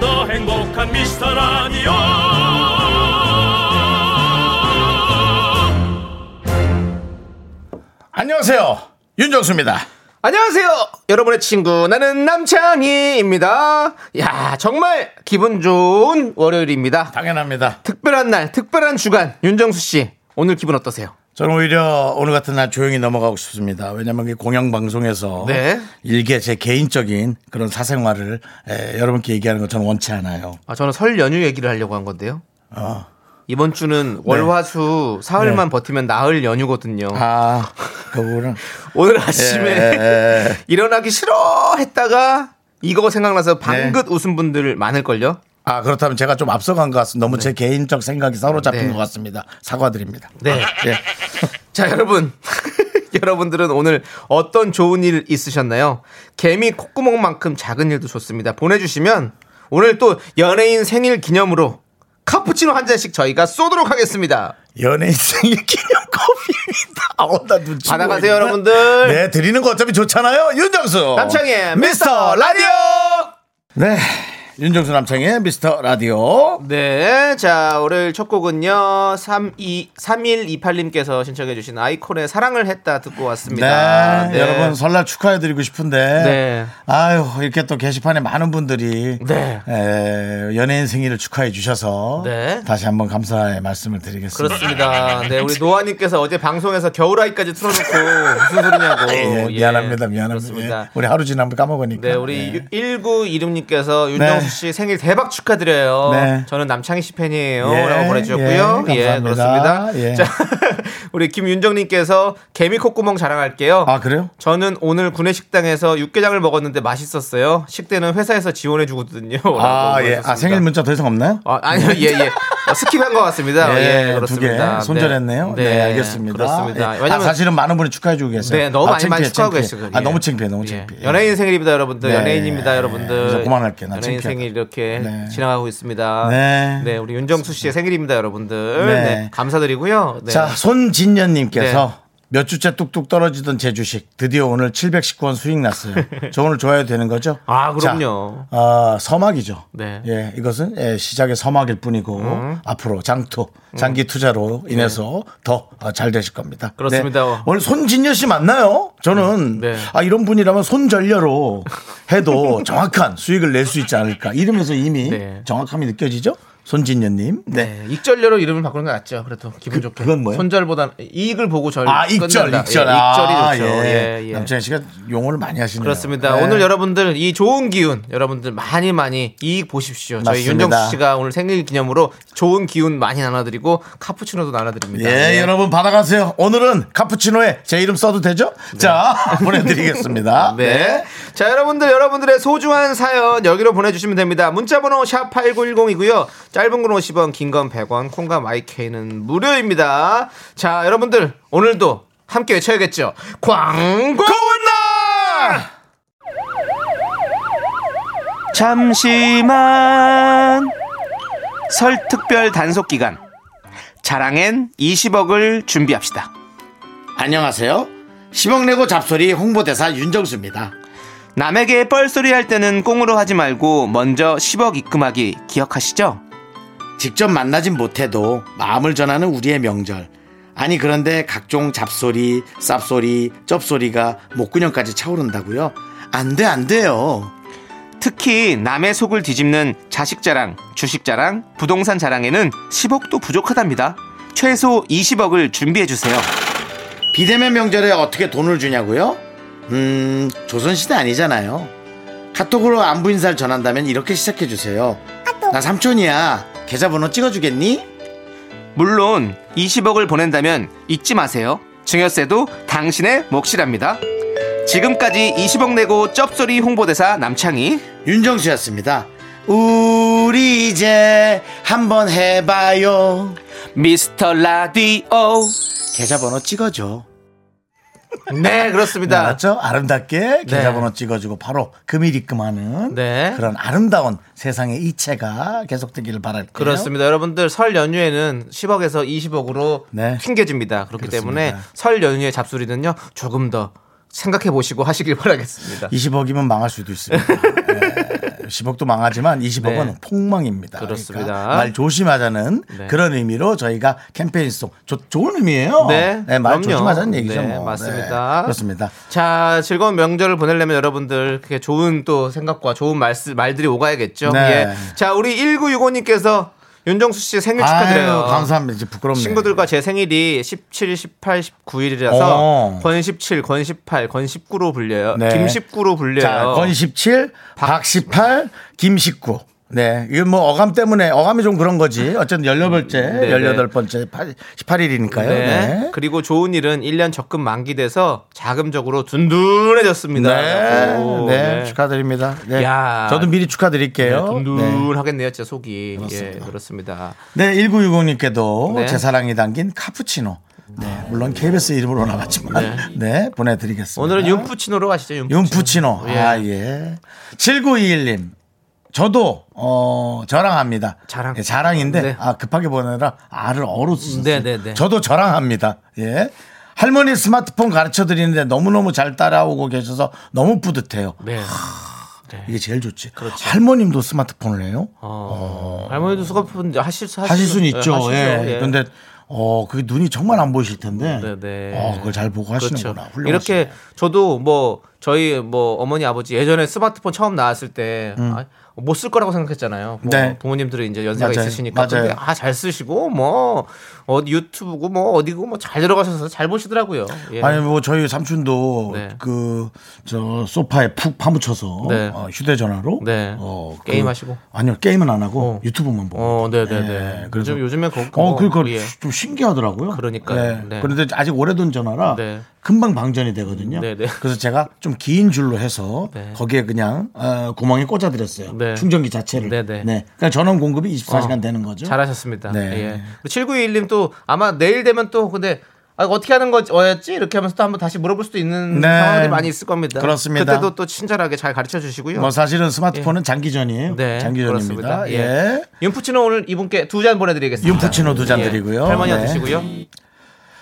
더 행복한 미스터 라디오 안녕하세요. 윤정수입니다. 안녕하세요. 여러분의 친구 나는 남창희입니다. 야, 정말 기분 좋은 월요일입니다. 당연합니다. 특별한 날, 특별한 주간 윤정수 씨. 오늘 기분 어떠세요? 저는 오히려 오늘 같은 날 조용히 넘어가고 싶습니다. 왜냐면 이 공영방송에서 네. 일개 제 개인적인 그런 사생활을 에, 여러분께 얘기하는 거 저는 원치 않아요. 아, 저는 설 연휴 얘기를 하려고 한 건데요. 어. 이번 주는 월화수 사흘만 네. 버티면 나흘 연휴거든요. 아, 그거는. 오늘 아침에 예, 예. 일어나기 싫어 했다가 이거 생각나서 방긋 웃은 분들 많을걸요? 아, 그렇다면 제가 좀 앞서간 것 같습니다. 너무 제 개인적 생각이 사로잡힌 네. 것 같습니다. 사과드립니다. 네. 예. 자, 여러분. 여러분들은 오늘 어떤 좋은 일 있으셨나요? 개미 콧구멍만큼 작은 일도 좋습니다. 보내주시면 오늘 또 연예인 생일 기념으로 카푸치노 한 잔씩 저희가 쏘도록 하겠습니다. 연예인 생일 기념 커피입니다. 아, 나 눈치 받아가세요. 여러분들. 네, 드리는 거 어차피 좋잖아요. 윤정수. 남창희의 미스터 라디오! 네. 윤정수 남창의 미스터 라디오. 네. 자, 월요일 첫 곡은요. 32, 3128님께서 신청해주신 아이콘의 사랑을 했다 듣고 네, 왔습니다. 여러분 설날 축하해드리고 싶은데, 네. 아유 이렇게 또 게시판에 많은 분들이 네. 에, 연예인 생일을 축하해 주셔서 네. 다시 한번 감사의 말씀을 드리겠습니다. 그렇습니다. 네, 우리 노아님께서 어제 방송에서 겨울아이까지 틀어놓고 무슨 소리냐고. 예, 예, 미안합니다, 미안합니다. 예, 우리 하루 지나면 까먹으니까. 네, 우리 예. 1926님께서 윤정 수 네. 씨 생일 대박 축하드려요. 네. 저는 남창희 씨 팬이에요. 예, 라고 보내주셨고요. 예, 예. 그렇습니다. 예. 자, 우리 김윤정님께서 개미 콧구멍 자랑할게요. 아 그래요? 저는 오늘 구내식당에서 육개장을 먹었는데 맛있었어요. 식대는 회사에서 지원해주거든요. 아 예, 아 보내주셨습니다. 생일 문자 더 이상 없나요? 아, 아니요, 예, 예. 어, 스킵한 것 같습니다. 예, 두 그렇습니다. 개 손절했네요. 네, 알겠습니다. 그렇습니다. 예. 왜냐면 아, 사실은 많은 분이 축하해주고 계세요. 네, 너무 아, 많이 많이 축하하고. 계시고. 아 예. 너무 창피해, 너무 예. 창피해. 연예인 생일입니다, 여러분들. 네. 연예인입니다, 여러분들. 그만할게. 나 연예인. 생일 이렇게 네. 지나가고 있습니다. 네. 우리 윤정수 씨의 생일입니다, 여러분들. 네. 네. 감사드리고요. 네. 자, 손진년님께서 네. 몇 주째 뚝뚝 떨어지던 제 주식 드디어 오늘 719원 수익 났어요. 저 오늘 좋아야 되는 거죠? 아, 그럼요. 자, 어, 서막이죠. 네. 예, 이것은 예, 시작의 서막일 뿐이고 음. 앞으로 장투, 장기 투자로 인해서 더잘 되실 겁니다. 네. 그렇습니다. 네. 오늘 손진여 씨 맞나요? 저는 네. 아 이런 분이라면 손전려로 해도 정확한 수익을 낼 수 있지 않을까. 이름에서 이미 네. 정확함이 느껴지죠? 손진여님. 네. 네. 익절녀로 이름을 바꾸는 게 낫죠. 그래도 기분 좋게. 그건 뭐예요? 손절보다는 이익을 보고 절. 아, 익절, 끝낸다. 익절. 예, 익절이 아, 좋죠. 예. 예, 예. 남창희 씨가 용어를 많이 하시네요. 그렇습니다. 네. 오늘 여러분들 이 좋은 기운 여러분들 많이 많이 이익 보십시오. 저희 맞습니다. 윤정수 씨가 오늘 생일 기념으로 좋은 기운 많이 나눠드리고 카푸치노도 나눠드립니다. 예, 네. 여러분 받아가세요. 오늘은 카푸치노에 제 이름 써도 되죠? 자, 보내드리겠습니다. 네. 자, 여러분들, 여러분들의 소중한 사연 여기로 보내주시면 됩니다. 문자번호 샵 8910이고요. 짧은 건 50원, 긴 건 100원, 콩과 마이케이는 무료입니다. 자, 여러분들, 오늘도 함께 외쳐야겠죠. 광고! 고운 날! 잠시만. 설 특별 단속 기간. 자랑엔 20억을 준비합시다. 안녕하세요. 10억 내고 잡소리 홍보대사 윤정수입니다. 남에게 뻘소리 할 때는 꽁으로 하지 말고 먼저 10억 입금하기 기억하시죠? 직접 만나진 못해도 마음을 전하는 우리의 명절. 아니 그런데 각종 잡소리, 쌉소리, 쩝소리가 목구녕까지 차오른다고요? 안 돼, 안 돼요. 특히 남의 속을 뒤집는 자식 자랑, 주식 자랑, 부동산 자랑에는 10억도 부족하답니다. 최소 20억을 준비해 주세요. 비대면 명절에 어떻게 돈을 주냐고요? 음, 조선시대 아니잖아요. 카톡으로 안부 인사를 전한다면 이렇게 시작해 주세요. 나 삼촌이야. 계좌번호 찍어주겠니? 물론 20억을 보낸다면 잊지 마세요. 증여세도 당신의 몫이랍니다. 지금까지 20억 내고 쩝소리 홍보대사 남창희 윤정수였습니다. 우리 이제 한번 해봐요. 미스터 라디오. 계좌번호 찍어줘. 네, 그렇습니다. 알았죠? 아름답게 계좌번호 찍어주고 바로 금일 입금하는 네. 그런 아름다운 세상의 이체가 계속되기를 바랄게요. 그렇습니다. 여러분들 설 연휴에는 10억에서 20억으로 네. 튕겨집니다. 그렇기 그렇습니다. 때문에 설 연휴의 잡수리는요 조금 더 생각해 보시고 하시길 바라겠습니다. 20억이면 망할 수도 있습니다. 네. 10억도 망하지만 20억은 네. 폭망입니다. 그렇습니다. 그러니까 말 조심하자는 네. 그런 의미로 저희가 캠페인송 조- 좋은 의미예요. 네, 말 그럼요. 조심하자는 얘기죠. 네, 뭐. 맞습니다. 그렇습니다. 자, 즐거운 명절을 보내려면 여러분들 그렇게 좋은 또 생각과 좋은 말, 말들이 오가야겠죠. 네. 예. 자, 우리 1965님께서 윤정수 씨 생일 축하드려요. 아유, 감사합니다. 이제 부끄럽네. 친구들과 제 생일이 17, 18, 19일이라서 어. 권 17, 권 18, 권 19로 불려요. 네. 김 19로 불려요. 자, 건 17, 박 18, 김 19. 네. 이거 뭐 어감 때문에 어감이 좀 그런 거지. 어쨌든 18번째, 네, 18번째, 18일이니까요. 네. 네. 그리고 좋은 일은 1년 적금 만기돼서 자금적으로 든든해졌습니다. 네. 라고. 네. 축하드립니다. 네. 야. 저도 미리 네, 축하드릴게요. 네. 든든하겠네요, 제 속이. 예, 그렇습니다. 네, 1960님께도 네. 제 사랑이 담긴 카푸치노. 네, 물론 KBS 이름으로 나갔지만 네, 보내드리겠습니다. 오늘은 윤푸치노로 가시죠, 윤푸치노. 윤푸치노. 예. 아, 예. 7921님. 저도, 어, 저랑합니다. 자랑. 예, 자랑인데, 네. 아, 급하게 보내라. 알을 어로 쓰셨어요. 네, 네, 네. 저도 저랑합니다. 예. 할머니 스마트폰 가르쳐 드리는데 너무너무 잘 따라오고 계셔서 너무 뿌듯해요. 네. 이게 제일 좋지. 그렇죠. 할머님도 스마트폰을 해요? 어, 할머니도 수갑은 하실 수 하실 수는 있죠. 하시죠. 예. 예. 그런데 어, 그게 눈이 정말 안 보이실 텐데. 네, 네. 어, 그걸 잘 보고 하시는구나. 그렇죠. 훌륭하시네. 이렇게 저도 뭐 저희 뭐 어머니 아버지 예전에 스마트폰 처음 나왔을 때못쓸 거라고 생각했잖아요. 뭐 음. 네. 부모님들이 이제 연세가 맞아요. 있으시니까 맞아요. 근데 아잘 쓰시고 뭐 어디 유튜브고 뭐 어디고 뭐 잘 들어가셔서 잘 보시더라고요. 예. 아니 뭐 저희 삼촌도 네. 그저 소파에 푹 파묻혀서 네. 어, 휴대전화로 네. 어, 그- 게임하시고? 아니요 게임은 안 하고 어. 유튜브만 보고 어, 네, 네, 예, 네. 그래서 요즘 요즘에 거, 어 그러니까 예. 좀 신기하더라고요. 그러니까요. 네. 그런데 아직 오래된 전화라 네. 금방 방전이 되거든요. 네, 네. 그래서 제가 좀 긴 줄로 해서 네. 거기에 그냥 어, 구멍에 꽂아드렸어요. 네. 충전기 자체를. 네, 네. 그러니까 전원 공급이 24시간 어, 되는 거죠. 잘하셨습니다. 네. 예. 7921님 또 아마 내일 되면 또 근데 아, 어떻게 하는 거였지? 이렇게 하면서 또 한번 다시 물어볼 수도 있는 네. 상황들이 많이 있을 겁니다. 그렇습니다. 그때도 또 친절하게 잘 가르쳐 주시고요. 뭐 사실은 스마트폰은 장기전이에요. 네, 장기전입니다. 예. 예. 윤푸치노 오늘 이분께 두 잔 보내드리겠습니다. 윤푸치노 두 잔 드리고요. 할머니가 네. 드시고요.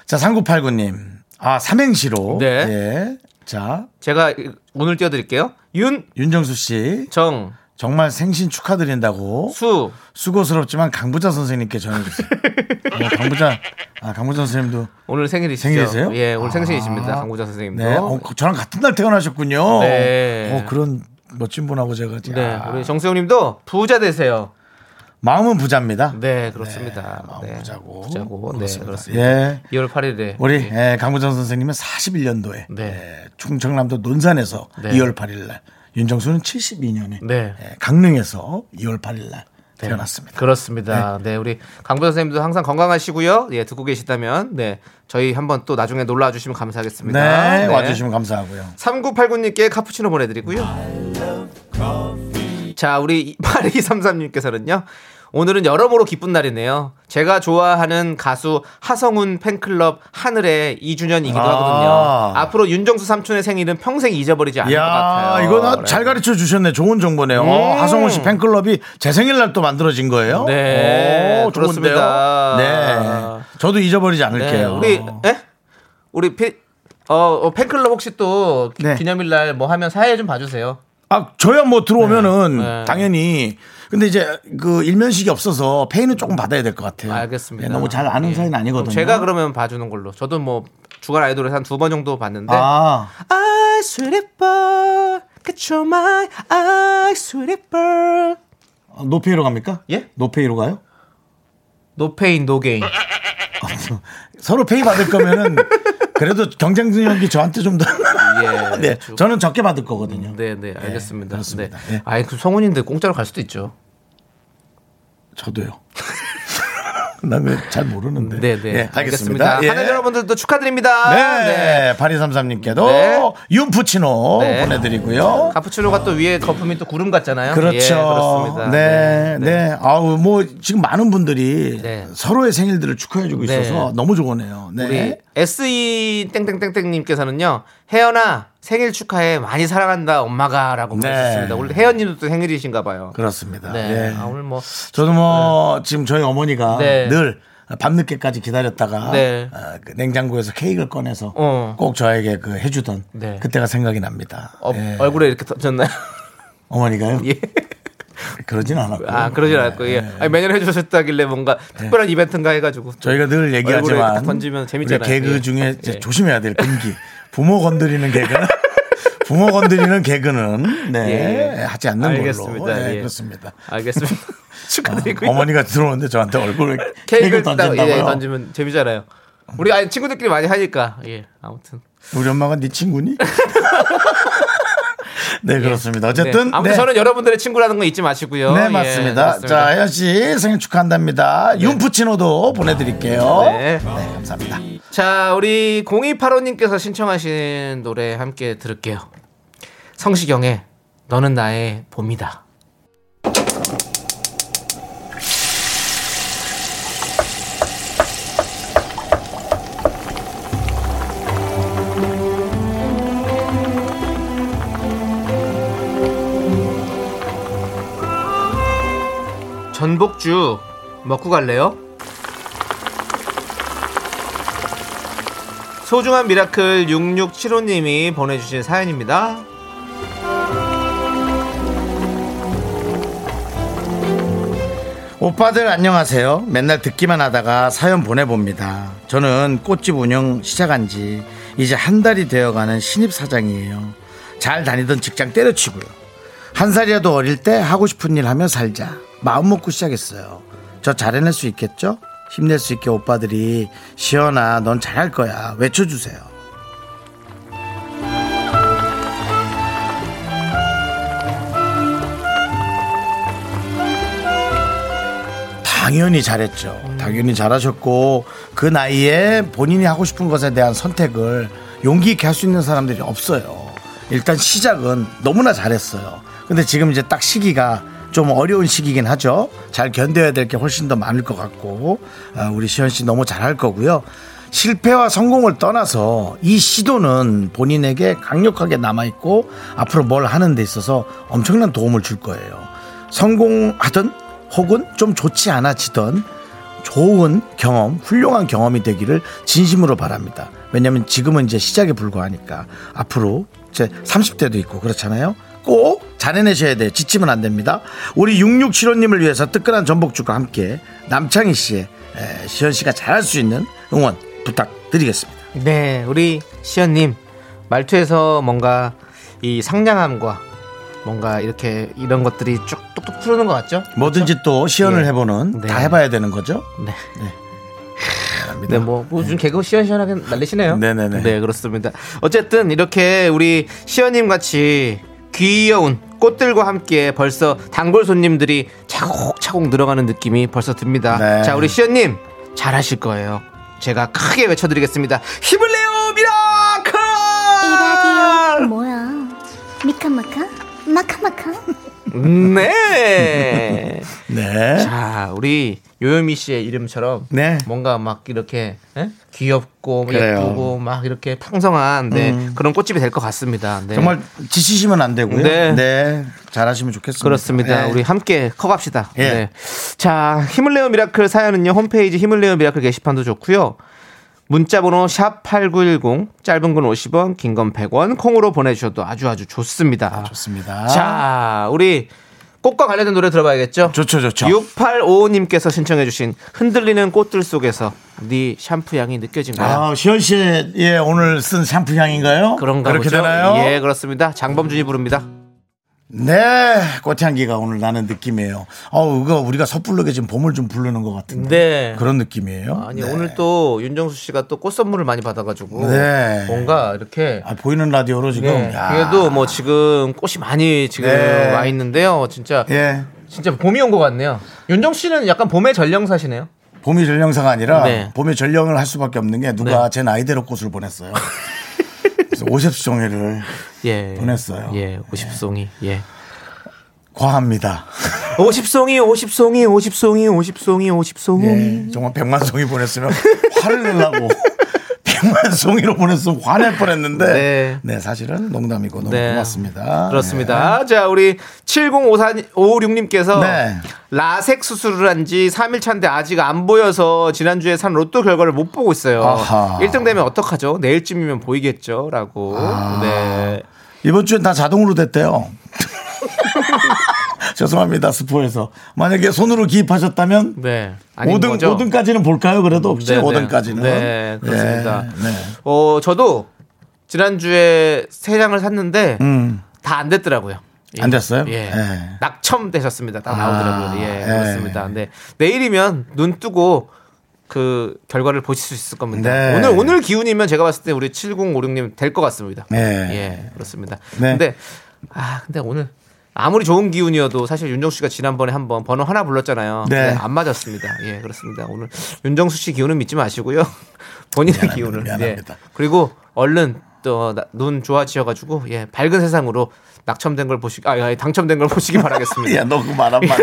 자, 3989님. 아, 삼행시로. 네. 예. 자, 제가 오늘 띄워드릴게요. 윤, 윤정수 씨. 정, 정말 생신 축하드린다고 수. 수고스럽지만 강부자 선생님께 전해주세요. 어, 강부자, 아, 강부자 선생님도. 오늘 생일이시죠? 생일이세요? 예, 오늘 아. 생신이십니다. 강구자 선생님도. 네. 어, 저랑 같은 날 태어나셨군요. 네. 어, 그런 멋진 분하고 제가. 네, 아, 우리 정수영님도 부자 되세요. 마음은 부자입니다. 네, 그렇습니다. 마음 네, 부자고. 부자고. 네, 그렇습니다. 그렇습니다. 예. 2월 8일에 우리 예, 강부정 선생님은 41년도에 네. 충청남도 논산에서 네. 2월 8일 날 윤정수는 72년에 네. 강릉에서 2월 8일 날 태어났습니다. 그렇습니다. 네. 우리 강부 선생님도 항상 건강하시고요. 예, 듣고 계시다면 네, 저희 한번 또 나중에 놀러 와 주시면 감사하겠습니다. 네, 와 주시면 감사하고요. 3989님께 카푸치노 보내 드리고요. 자, 우리 8233님께서는요. 오늘은 여러모로 기쁜 날이네요. 제가 좋아하는 가수 하성운 팬클럽 하늘의 2주년이기도 아. 하거든요. 앞으로 윤정수 삼촌의 생일은 평생 잊어버리지 않을 것 같아요. 이거 나잘 가르쳐 주셨네. 좋은 정보네요. 어, 하성훈 씨 팬클럽이 제 생일날 또 만들어진 거예요? 네, 오? 그렇습니다. 네. 저도 잊어버리지 네, 않을게요. 우리 예? 우리 피, 어, 어, 팬클럽 혹시 또 네. 기념일날 뭐 하면 사회 좀 봐주세요. 아, 저야 뭐 들어오면은 네. 당연히 근데 이제 그 일면식이 없어서 페이는 조금 받아야 될 것 같아요. 알겠습니다. 네, 너무 잘 아는 예. 사이는 아니거든요. 제가 그러면 봐주는 걸로. 저도 뭐 주간 아이돌에서 한 두 번 정도 봤는데. 아, I sweetie boy, get your my I sweetie boy. 노페이로 갑니까? 예? 노페이로 가요? No gain. 서로 페이 받을 거면은 그래도 경쟁력이 저한테 좀 더. 예. 네, 주- 저는 적게 받을 거거든요. 네, 네, 알겠습니다. 그렇습니다. 네. 네. 아이, 그 성훈인데 공짜로 갈 수도 있죠. 저도요. 난잘 모르는데. 네, 네. 예, 알겠습니다. 예. 하늘 여러분들도 축하드립니다. 네, 파리삼삼님께도 네. 윤푸치노 네. 보내드리고요. 카푸치노가 또 위에 거품이 또 구름 같잖아요. 그렇죠. 예, 그렇습니다. 네, 네, 아우 뭐 지금 많은 분들이 네. 서로의 생일들을 축하해주고 네. 있어서 너무 좋으네요. 네. 우리 SE 땡땡땡땡님께서는요 혜연아 생일 축하해 많이 사랑한다 엄마가라고 네. 보내주셨습니다. 오늘 혜연님도 또 생일이신가 봐요. 그렇습니다. 네. 예. 아, 오늘 뭐 저도 뭐 지금 저희 어머니가 네. 늘 밤늦게까지 기다렸다가 네. 어, 그 냉장고에서 케이크를 꺼내서 어. 꼭 저에게 그 해주던 네. 그때가 생각이 납니다. 어, 예. 얼굴에 이렇게 던졌나요? 어머니가요? 예. 그러진 않았고. 아 그러진 않았고 예. 아니, 매년 해주셨다길래 뭔가 특별한 이벤트인가 해가지고 저희가 늘 얘기하지만 딱 던지면 재밌잖아요. 개그 예. 중에 예. 조심해야 될 금기. 부모 건드리는 개그는 부모 건드리는 개그는 네 예. 하지 않는 알겠습니다. 걸로 네, 예. 그렇습니다. 알겠습니다. 축하드리고요. 어머니가 들어오는데 저한테 얼굴에 케이크를 케이크를 딱 던진다고요. 예, 던지면 재미잖아요. 우리 아니 친구들끼리 많이 하니까 예 아무튼 우리 엄마가 네 친구니? 네 그렇습니다. 어쨌든 네. 아무튼 네. 저는 여러분들의 친구라는 거 잊지 마시고요. 네 예, 맞습니다. 그렇습니다. 자 혜연 씨 생일 축하한답니다. 윤푸치노도 보내드릴게요. 네. 네, 감사합니다. 자, 우리 0285님께서 신청하신 노래 함께 들을게요. 성시경의 너는 나의 봄이다. 전복주 먹고 갈래요? 소중한 miracle 6675님이 보내주신 사연입니다. 오빠들 안녕하세요. 맨날 듣기만 하다가 사연 보내봅니다. 저는 꽃집 운영 시작한 지 이제 한 달이 되어가는 신입 사장이에요. 잘 다니던 직장 때려치고요. 한 살이라도 어릴 때 하고 싶은 일 하며 살자. 마음 먹고 시작했어요. 저 잘해낼 수 있겠죠? 힘낼 수 있게 오빠들이 시연아 넌 잘할 거야 외쳐주세요. 당연히 잘했죠. 당연히 잘하셨고 그 나이에 본인이 하고 싶은 것에 대한 선택을 용기 있게 할 수 있는 사람들이 없어요. 일단 시작은 너무나 잘했어요. 근데 지금 이제 딱 시기가 좀 어려운 시기긴 하죠. 잘 견뎌야 될 게 훨씬 더 많을 것 같고 아, 우리 시현 씨 너무 잘할 거고요. 실패와 성공을 떠나서 이 시도는 본인에게 강력하게 남아있고 앞으로 뭘 하는 데 있어서 엄청난 도움을 줄 거예요. 성공하든 혹은 좀 좋지 않아지던 좋은 경험, 훌륭한 경험이 되기를 진심으로 바랍니다. 왜냐면 지금은 이제 시작에 불과하니까 앞으로 이제 30대도 있고 그렇잖아요. 꼭 잘해내셔야 돼요. 지치면 안 됩니다. 우리 6675님을 위해서 뜨끈한 전복죽과 함께 남창희 씨의 에, 시현 씨가 잘할 수 있는 응원 부탁드리겠습니다. 네, 우리 시연님 말투에서 뭔가 이 상냥함과 뭔가 이렇게 이런 것들이 쭉 뚝뚝 흐르는 것 같죠? 뭐든지 또 시연을 예. 해보는 네. 다 해봐야 되는 거죠. 네. 네, 뭐, 뭐 요즘 개그 시원시원하게 날리시네요. 네네네. 네, 그렇습니다. 어쨌든 이렇게 우리 시연님 같이 귀여운 꽃들과 함께 벌써 단골 손님들이 차곡차곡 늘어가는 느낌이 벌써 듭니다. 네. 자, 우리 시연님 잘하실 거예요. 제가 크게 외쳐드리겠습니다. 힘을 내요, miracle! 이 라디오 뭐야? 미카마카? 마카마카? 네. 네. 자, 우리 요요미 씨의 이름처럼 네. 뭔가 막 이렇게 예? 귀엽고 그래요. 음. 예쁘고 막 이렇게 풍성한 네, 그런 꽃집이 될 것 같습니다. 네. 정말 지치시면 안 되고요. 네. 네. 잘하시면 좋겠습니다. 그렇습니다. 네. 우리 함께 커갑시다. 예. 네. 자, 힘을 내요 miracle 사연은요. 홈페이지 힘을 내요 miracle 게시판도 좋고요. 문자 번호 샵 8910 짧은 건 50원, 긴 건 100원 콩으로 보내 주셔도 아주 아주 좋습니다. 좋습니다. 자, 우리 꽃과 관련된 노래 들어봐야겠죠? 좋죠, 좋죠. 6855님께서 신청해 주신 흔들리는 꽃들 속에서 네 샴푸 향이 느껴진 거야? 아, 시현 씨의 오늘 쓴 샴푸 향인가요? 그런가 그렇게 보죠? 되나요? 예, 그렇습니다. 장범준이 부릅니다. 네, 꽃향기가 오늘 나는 느낌이에요. 어우, 이거 우리가 섣부르게 지금 봄을 좀 부르는 것 같은데. 네. 그런 느낌이에요. 아니 네. 오늘 또 윤정수 씨가 또 꽃 선물을 많이 받아가지고 네. 뭔가 이렇게 아, 보이는 라디오로 지금. 네, 야. 그래도 뭐 지금 꽃이 많이 지금 네. 와 있는데요. 진짜 예. 진짜 봄이 온 것 같네요. 윤정 씨는 약간 봄의 전령사시네요. 봄이 전령사가 아니라 네. 봄이 전령을 할 수밖에 없는 게 누가 네. 제 나이대로 꽃을 보냈어요. 그래서 50송이를 예. 보냈어요. 예, 50송이. 예. 과합니다. 50송이, 50송이, 50송이, 50송이, 50송이. 예, 정말 100만 송이 보냈으면 화를 내려고 100만 송이로 보냈으면 화낼 뻔했는데 네. 네, 사실은 농담이고 너무 네. 고맙습니다. 그렇습니다. 자, 우리 7056님께서 네. 라섹 수술을 한 지 3일 차인데 아직 안 보여서 지난주에 산 로또 결과를 못 보고 있어요. 아하. 1등 되면 어떡하죠? 내일쯤이면 보이겠죠? 라고. 아. 네. 이번 주엔 다 자동으로 됐대요. 죄송합니다 스포에서 만약에 손으로 기입하셨다면 네. 아닌 5등 거죠? 5등까지는 볼까요? 그래도 혹시 네, 네. 5등까지는 네, 그렇습니다. 네, 네. 어, 저도 지난주에 세 장을 샀는데 음. 다안 됐더라고요. 예. 안 됐어요? 예. 예. 낙첨 되셨습니다. 딱 나오더라고요. 예, 예. 그렇습니다. 근데 내일이면 눈 뜨고 그 결과를 보실 수 있을 겁니다. 네. 오늘 오늘 기운이면 제가 봤을 때 우리 7056님 될 것 같습니다. 네. 예, 그렇습니다. 네. 근데 아, 근데 오늘 아무리 좋은 기운이어도 사실 윤정수 씨가 지난번에 한번 번호 하나 불렀잖아요. 네. 근데 안 맞았습니다. 예, 그렇습니다. 오늘 윤정수 씨 기운은 믿지 마시고요. 본인의 미안합니다. 기운을. 미안합니다. 예. 그리고 얼른 또 눈 좋아지셔가지고 예, 밝은 세상으로 낙첨된 걸 보시, 아, 아, 당첨된 걸 보시기 바라겠습니다. 야, 너그말 한마디.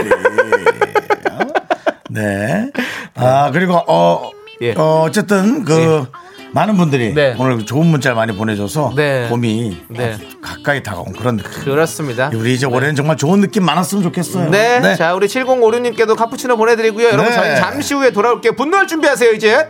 네. 아, 그리고, 어, 예. 어, 어쨌든, 그, 많은 분들이 네. 오늘 좋은 문자를 많이 보내줘서 네. 봄이 네. 가까이 다가온 그런 느낌. 그렇습니다. 우리 이제 올해는 정말 좋은 느낌 많았으면 좋겠어요. 네. 자, 우리 7056님께도 카푸치노 보내드리고요. 여러분, 네. 저희 잠시 후에 돌아올게요. 분노할 준비하세요, 이제.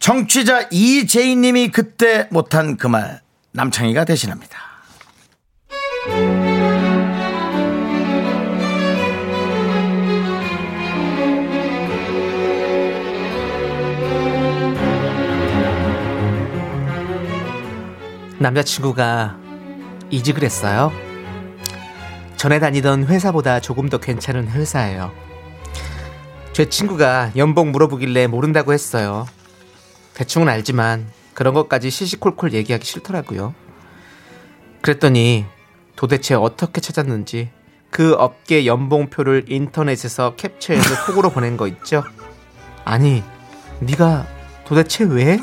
청취자 이재인님이 그때 못한 그 말 남창희가 대신합니다. 남자친구가 이직을 했어요. 전에 다니던 회사보다 조금 더 괜찮은 회사예요. 제 친구가 연봉 물어보길래 모른다고 했어요. 대충은 알지만 그런 것까지 시시콜콜 얘기하기 싫더라고요. 그랬더니 도대체 어떻게 찾았는지 그 업계 연봉표를 인터넷에서 캡처해서 톡으로 보낸 거 있죠? 아니, 네가 도대체 왜?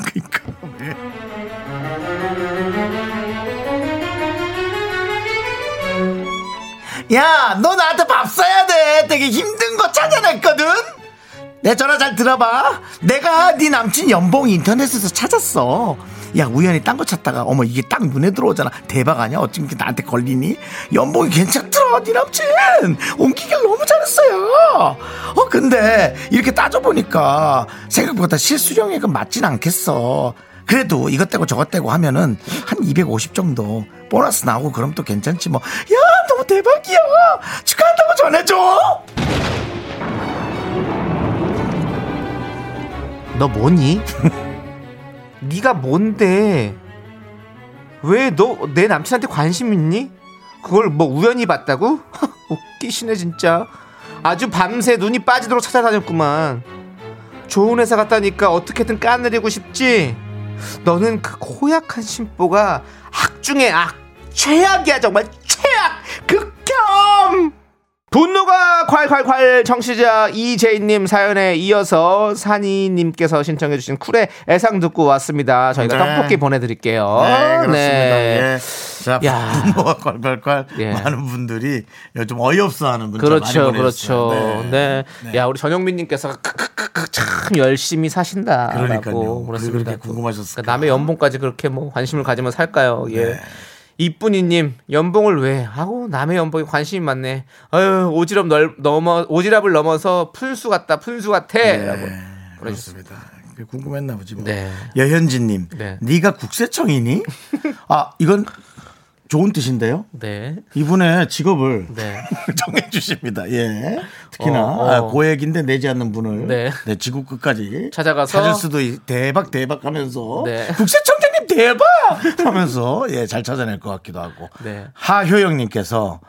야, 너 나한테 밥 사야 돼. 되게 힘든 거 찾아냈거든. 내 전화 잘 들어봐. 내가 네 남친 연봉 인터넷에서 찾았어. 야, 우연히 딴 거 찾다가 어머 이게 딱 눈에 들어오잖아. 대박 아니야? 어쩜 이렇게 나한테 걸리니? 연봉이 괜찮더라. 네 남친 옮기길 너무 잘했어요. 어, 근데 이렇게 따져 보니까 생각보다 실수령액은 맞진 않겠어. 그래도 이것 떼고 저것 떼고 하면은 한 250 정도 보너스 나오고 그럼 또 괜찮지 뭐. 야, 너무 대박이야. 축하한다고 전해줘. 너 뭐니? 네가 뭔데? 왜 너 내 남친한테 관심 있니? 그걸 뭐 우연히 봤다고? 웃기시네 진짜. 아주 밤새 눈이 빠지도록 찾아다녔구만. 좋은 회사 갔다니까 어떻게든 까내리고 싶지. 너는 그 고약한 심보가 악 중에 악, 최악이야 정말 최악, 극혐. 분노가 콸콸콸 청취자 이재인님 사연에 이어서 산이님께서 신청해주신 쿨의 애상 듣고 왔습니다. 저희가 네. 떡볶이 보내드릴게요. 네, 그렇습니다. 네. 예. 자, 야. 분노가 콸콸콸 예. 많은 분들이 좀 어이없어 하는 문자 그렇죠, 많이 그렇죠. 보내주셨어요. 네. 야, 우리 전영민님께서 크크크크 참 열심히 사신다. 그러니까요. 그렇습니다. 그렇게 궁금하셨을까. 그러니까 남의 연봉까지 그렇게 뭐 관심을 가지면 살까요? 예. 네. 이쁜이님 연봉을 왜 하고 남의 연봉에 관심이 많네. 아유 오지랖 넓, 넘어 오지랖을 넘어서 푼수 같다 푼수 같아라고 보내주셨습니다. 그게 궁금했나 보지 뭐. 네. 여현진님, 네. 네. 가 국세청이니? 아 이건 좋은 뜻인데요. 네, 이분의 직업을 네. 정해 주십니다. 예. 특히나 어, 어. 아, 고액인데 내지 않는 분을 네. 네. 지구 끝까지 찾아가서 찾을 수도 있, 대박 대박 하면서 네. 국세청장님 대박 하면서 예 잘 찾아낼 것 같기도 하고 네. 하효영 님께서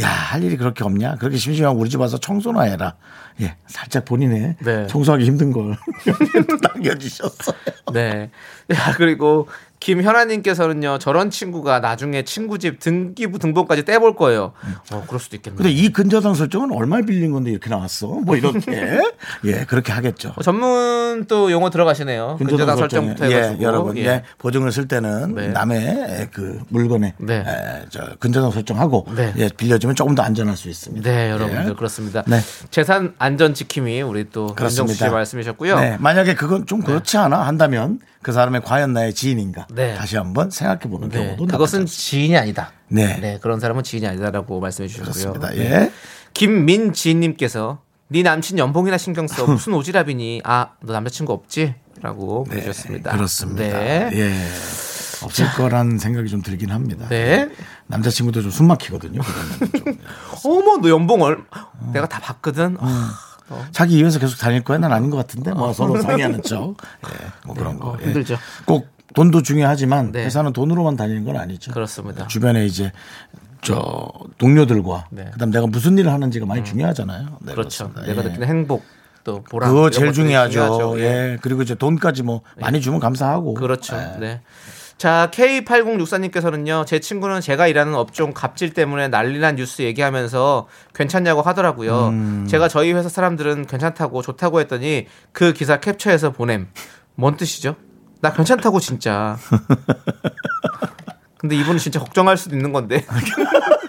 야 할 일이 그렇게 없냐 그렇게 심심하면 우리 집 와서 청소나 해라 예 살짝 본인의 네. 청소하기 힘든 걸 남겨주셨어요. 네. 야, 그리고 김현아님께서는요, 저런 친구가 나중에 친구 집 등기부 등본까지 떼볼 거예요. 어, 그럴 수도 있겠네요. 근데 이 근저당 설정은 얼마 빌린 건데 이렇게 나왔어? 뭐 이렇게 예 그렇게 하겠죠. 어, 전문 또 용어 들어가시네요. 근저당 설정에. 설정부터 해가지고. 예, 여러분 예. 예, 보증을 쓸 때는 네. 남의 그 물건에 네. 에, 저 근저당 설정하고 네. 예, 빌려주면 조금 더 안전할 수 있습니다. 네, 여러분들 예. 그렇습니다. 네. 재산 안전 지킴이 우리 또. 윤정수 씨 말씀이셨고요. 네, 만약에 그건 좀 그렇지 않아 한다면 그 사람의 과연 나의 지인인가 네. 다시 한번 생각해 보는 네, 경우도 그것은 지인이 아니다. 네. 그런 사람은 지인이 아니다라고 말씀해 주셨고요. 네. 예. 김민지님께서 네 남친 연봉이나 신경 써 무슨 오지랖이니 아 너 남자친구 없지? 라고 보내주셨습니다. 네, 그렇습니다. 네. 예. 없을 거라는 생각이 좀 들긴 합니다. 네. 남자친구도 좀 숨 막히거든요. 그러면 좀. 어머 너 연봉 얼 내가 다 봤거든. 아, 자기 이해서 계속 다닐 거야? 난 아닌 것 같은데. 뭐 서로 상의하는 척. 예, 뭐 그런 거. 어, 예. 힘들죠. 꼭 돈도 중요하지만 네. 회사는 돈으로만 다니는 건 아니죠. 그렇습니다. 주변에 이제 저 동료들과 네. 그다음 내가 무슨 일을 하는지가 많이 중요하잖아요. 네, 그렇죠. 그렇습니다. 내가 예. 느끼는 행복 또 보람 그거 제일 중요하죠. 중요하죠. 예. 그리고 이제 돈까지 뭐 많이 주면 감사하고. 그렇죠. 예. 네. 자, K8064님께서는요, 제 친구는 제가 일하는 업종 갑질 때문에 난리난 뉴스 얘기하면서 괜찮냐고 하더라고요. 음. 제가 저희 회사 사람들은 괜찮다고 좋다고 했더니 그 기사 캡처해서 보냄. 뭔 뜻이죠? 나 괜찮다고 진짜. 근데 이분은 진짜 걱정할 수도 있는 건데.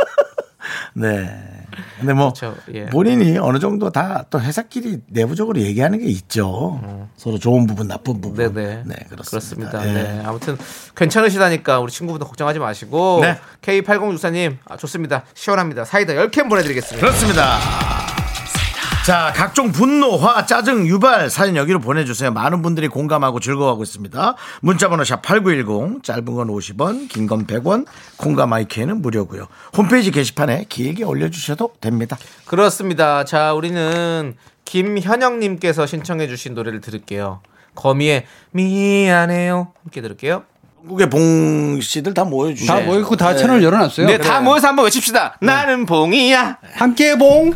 네. 근데 뭐 그렇죠. 예. 본인이 어느 정도 다 또 회사끼리 내부적으로 얘기하는 게 있죠. 서로 좋은 부분, 나쁜 부분. 음. 네네. 네, 그렇습니다. 그렇습니다. 예. 네. 아무튼 괜찮으시다니까 우리 친구분들 걱정하지 마시고 네. K8064님 아, 좋습니다. 시원합니다. 사이다 10캔 보내드리겠습니다. 그렇습니다. 자, 각종 분노, 화, 짜증, 유발 사연 여기로 보내주세요. 많은 분들이 공감하고 즐거워하고 있습니다. 문자번호 샵 8910, 짧은 건 50원, 긴 건 100원, 콩과 마이크는 무료고요. 홈페이지 게시판에 길게 올려주셔도 됩니다. 그렇습니다. 자, 우리는 김현영님께서 신청해주신 노래를 들을게요. 거미의 미안해요. 함께 들을게요. 한국의 봉 씨들 다 모여주세요. 다 모이고 다 채널 열어놨어요. 네, 다 모여서 한번 외칩시다. 나는 봉이야. 함께 봉.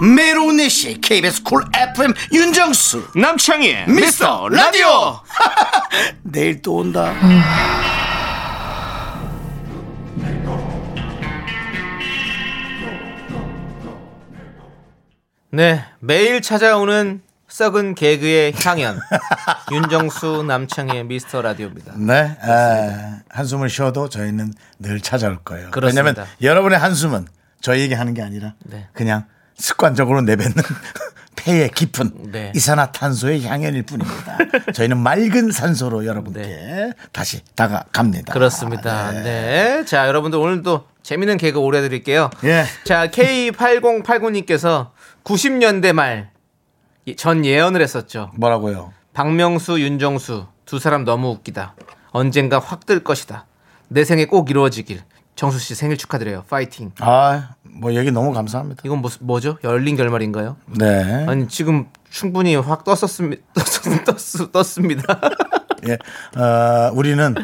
메로운 4시 KBS Cool FM 윤정수. 남창희의 미스터 미스터 라디오. 내일 또 온다. 네, 매일 찾아오는 썩은 개그의 향연. 윤정수 남창희의 미스터 라디오입니다. 네. 아, 한숨을 쉬어도 저희는 늘 찾아올 거예요. 그렇습니다. 왜냐면 여러분의 한숨은 저희에게 하는 게 아니라 네. 그냥 습관적으로 내뱉는 폐에 깊은 네. 이산화탄소의 향연일 뿐입니다. 저희는 맑은 산소로 여러분께 다시 다가갑니다. 그렇습니다. 네. 자, 여러분들 오늘도 재밌는 개그 오래 드릴게요. 예. 자, K8089님께서 90년대 말 전 예언을 했었죠. 뭐라고요? 박명수, 윤정수 두 사람 너무 웃기다. 언젠가 확 뜰 것이다. 내 생에 꼭 이루어지길. 정수 씨 생일 축하드려요. 파이팅. 아, 뭐 얘기 너무 감사합니다. 이건 뭐, 뭐죠? 열린 결말인가요? 네. 아니 지금 충분히 확 떴었습니다. 떴, 떴습니다. 예. 어, 우리는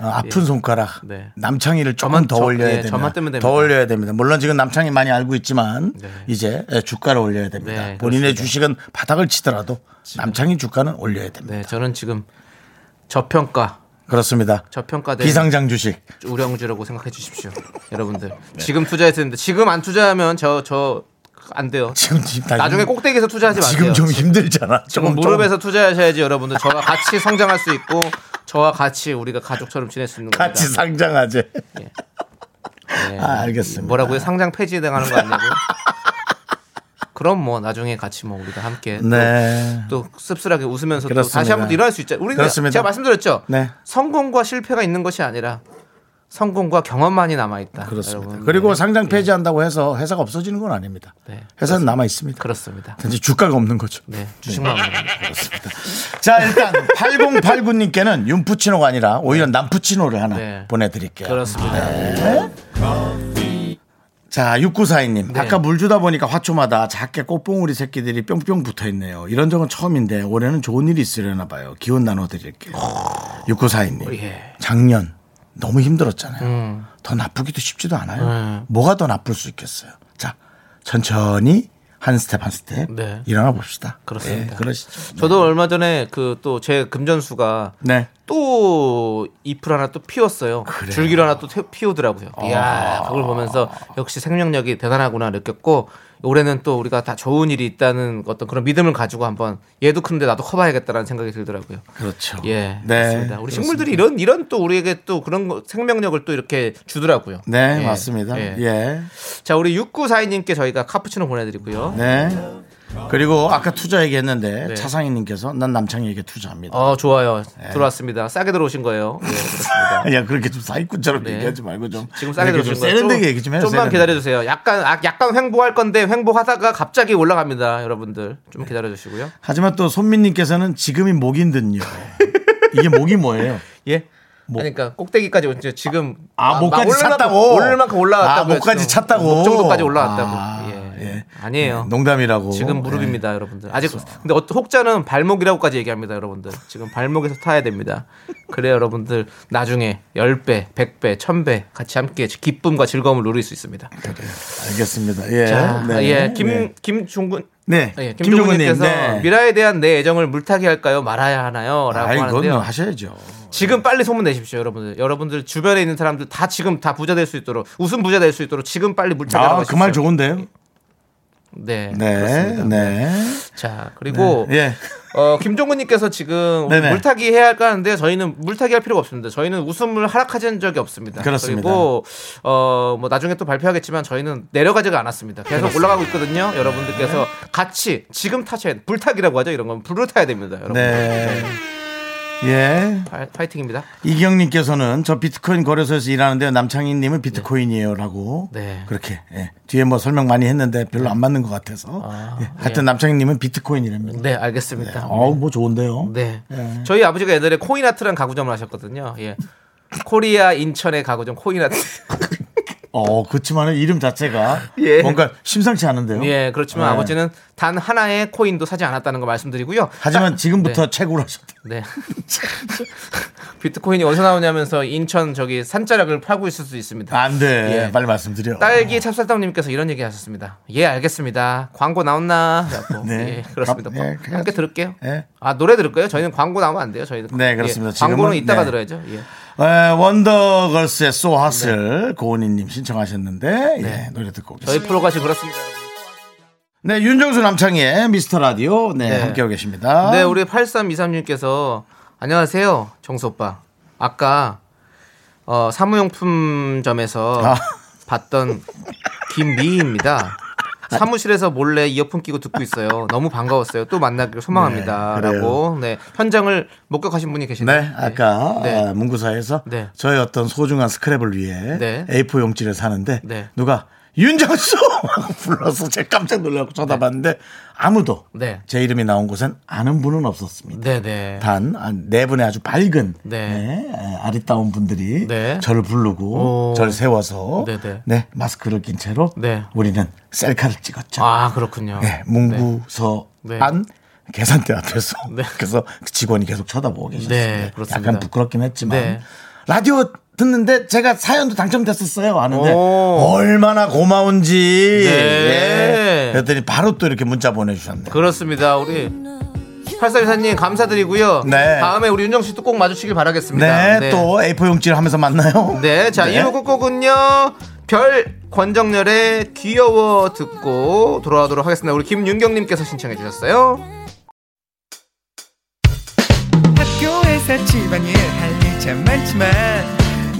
어, 아픈 손가락 네. 남창희를 조금 더 저- 올려야 예, 됩니다. 더 올려야 됩니다. 물론 지금 남창희 많이 알고 있지만 네. 이제 예, 주가를 올려야 됩니다. 네, 본인의. 주식은 바닥을 치더라도 남창희 주가는 올려야 됩니다. 네, 저는 지금 저평가 그렇습니다. 저평가된 비상장 주식. 우량주라고 생각해 주십시오. 여러분들. 지금 투자했는데 지금 안 투자하면 저 저 안 돼요. 지금 지금 다 나중에 힘- 꼭대기에서 투자하지 마세요. 지금 좀 힘들잖아. 지금 무릎에서 투자하셔야지 여러분들 저와 같이 성장할 수 있고 저와 같이 우리가 가족처럼 지낼 수 있는 겁니다. 같이 상장하재. 예. 아, 알겠습니다. 뭐라고요? 상장 폐지 당하는 거 아니냐고요? 그럼 뭐 나중에 같이 뭐 우리가 함께 또 네. 또 씁쓸하게 웃으면서 또 그렇습니다. 다시 한번 일어날 수 있죠. 우리는 그렇습니다. 제가 말씀드렸죠. 네. 성공과 실패가 있는 것이 아니라 성공과 경험만이 남아 있다. 그렇습니다. 여러분. 그리고 네. 상장 폐지한다고 해서 회사가 없어지는 건 아닙니다. 네. 회사는 남아 있습니다. 그렇습니다. 단지 주가가 없는 거죠. 네, 주식만 네. 자, 일단 8089님께는 윤푸치노가 아니라 오히려 남푸치노를 하나 네. 보내 드릴게요. 그렇습니다. 자, 6942님. 네. 아까 물 주다 보니까 화초마다 작게 꽃봉오리 새끼들이 뿅뿅 붙어 있네요. 이런 적은 처음인데 올해는 좋은 일이 있으려나 봐요. 기운 나눠 드릴게요. 6942님. 예. 작년 너무 힘들었잖아요. 음. 더 나쁘기도 쉽지도 않아요. 네. 뭐가 더 나쁠 수 있겠어요. 자, 천천히 한 스텝 한 스텝 네. 일어나 봅시다. 그렇습니다. 예, 그러시죠. 저도 얼마 전에 그 또 제 금전수가 네. 또 잎을 하나 또 피웠어요. 줄기를 하나 또 태- 피우더라고요. 아. 이야, 그걸 보면서 역시 생명력이 대단하구나 느꼈고 올해는 또 우리가 다 좋은 일이 있다는 어떤 그런 믿음을 가지고 한번 얘도 큰데 나도 커봐야겠다라는 생각이 들더라고요. 그렇죠. 예, 네. 맞습니다. 우리 식물들이 이런 이런 또 우리에게 또 그런 거- 생명력을 또 이렇게 주더라고요. 네, 예, 맞습니다. 예. 예. 자, 우리 6942님께 저희가 카푸치노 보내드리고요. 네. 그리고 아까 투자 얘기했는데 네. 차상희님께서 난 남창희에게 투자합니다. 어, 좋아요. 네. 들어왔습니다. 싸게 들어오신 거예요. 예, 그렇습니다. 야 그렇게 좀 사기꾼처럼 네. 얘기하지 말고 좀 지금 싸게 이렇게 들어오신 좀 거예요. 세련되게 얘기 좀 해요. 좀만. 기다려 주세요. 약간 아, 약간 횡보할 건데 횡보하다가 갑자기 올라갑니다, 여러분들. 좀 네. 기다려 주시고요. 하지만 또 손민님께서는 지금이 목인 듯요. 이게 목이 뭐예요? 예. 그러니까 꼭대기까지 이제 지금 아, 막- 목까지 만큼- 찼다고? 올릴 만큼 올라왔다고. 아, 목까지 찼다고? 목 정도까지 올라왔다고. 아. 아니에요. 농담이라고. 지금 무릎입니다, 여러분들. 아직 근데 어떤 혹자는 발목이라고까지 얘기합니다, 여러분들. 지금 발목에서 타야 됩니다. 그래야 여러분들 나중에 10배, 100배, 1000배 같이 함께 기쁨과 즐거움을 누릴 수 있습니다. 네, 알겠습니다. 예. 자, 네. 예, 김 네. 김종군 네. 예, 김종근님. 김종근님께서 네. 미라에 대한 내 애정을 물타기 할까요, 말아야 하나요?라고 아, 이건 하는데요. 하셔야죠. 지금 빨리 소문 내십시오, 여러분들. 여러분들 주변에 있는 사람들 다 지금 다 부자 될 수 있도록 웃음 부자 될 수 있도록 지금 빨리 물타기하고 아, 그 말 좋은데요? 네, 네. 그렇습니다. 네. 자, 그리고 예. 어, 김종근님께서 지금 네네. 물타기 해야 할까 하는데 저희는 물타기 할 필요가 없습니다. 저희는 웃음을 하락하진 적이 없습니다. 그렇습니다. 그리고 어, 뭐 나중에 또 발표하겠지만 저희는 내려가지가 않았습니다. 계속 올라가고 있거든요. 여러분들께서 같이 지금 타셔야 돼. 불타기라고 하죠. 이런 건 불을 타야 됩니다. 여러분. 네. 예. 파- 파이팅입니다. 이경님께서는 저 비트코인 거래소에서 일하는데요. 남창희님은 비트코인이에요라고. 네. 그렇게. 예. 뒤에 뭐 설명 많이 했는데 별로 안 맞는 것 같아서. 아, 예. 하여튼 남창희님은 비트코인이랍니다. 네, 알겠습니다. 어우, 뭐 좋은데요. 네. 저희 아버지가 옛날에 코인아트라는 가구점을 하셨거든요. 예. 코리아 인천의 가구점 코인아트. 어, 그렇지만은 이름 자체가 예. 뭔가 심상치 않은데요. 예, 그렇지만 네. 아버지는 단 하나의 코인도 사지 않았다는 거 말씀드리고요. 하지만 지금부터 채굴 하셨다. 네. 비트코인이 어디서 나오냐면서 인천 저기 산자락을 파고 있을 수 있습니다. 안 돼. 예. 빨리 말씀드려. 딸기 찹쌀떡님께서 이런 얘기 하셨습니다. 예, 알겠습니다. 광고 나왔나? 라고. 네. 예, 그렇습니다. 감- 예, 함께. 들을게요. 예. 아, 노래 들을까요? 저희는 광고 나오면 안 돼요. 저희는. 네, 그렇습니다. 예, 광고는 이따가 네. 들어야죠. 예. 에, 원더걸스의 소하슬 고은희님 신청하셨는데 예, 노래 듣고 오겠습니다. 저희 프로가 지금 그렇습니다. 네, 윤정수 남창희의 미스터 라디오 네, 네. 함께하고 계십니다. 네, 우리 8323님께서 안녕하세요, 정수 오빠. 아까 어, 사무용품점에서 아. 봤던 김미희입니다. 사무실에서 몰래 이어폰 끼고 듣고 있어요. 너무 반가웠어요. 또 만나기를 소망합니다. 네, 라고. 네. 현장을 목격하신 분이 계시네요. 네, 아까 네. 아, 문구사에서 네. 저의 어떤 소중한 스크랩을 위해 네. A4 용지를 사는데 네. 누가 윤정수 하고 불러서 제가 깜짝 놀라고 쳐다봤는데 아무도 네. 제 이름이 나온 곳엔 아는 분은 없었습니다. 네, 네. 단 네 분의 아주 밝은 네. 네, 에, 아리따운 분들이 네. 저를 부르고 오. 저를 세워서 네, 네. 네, 마스크를 낀 채로 네. 우리는 셀카를 찍었죠. 아, 그렇군요. 네, 문구서 네. 안 계산대 앞에서 네. 그래서 그 직원이 계속 쳐다보고 계셨습니다. 네, 그렇습니다. 약간 부끄럽긴 했지만 네. 라디오 듣는데 제가 사연도 당첨됐었어요 하는데 오. 얼마나 고마운지 네. 예. 그랬더니 바로 또 이렇게 문자 보내주셨네요. 그렇습니다. 우리 8424님 감사드리고요. 네. 다음에 우리 윤정 씨도 꼭 마주치길 바라겠습니다. 네, 또 A4 용지를 하면서 만나요. 네, 자, 네. 2부 끝곡은요. 별 권정열의 귀여워 듣고 돌아오도록 하겠습니다. 우리 김윤경님께서 신청해 주셨어요. 학교에서 집안일 할일참 많지만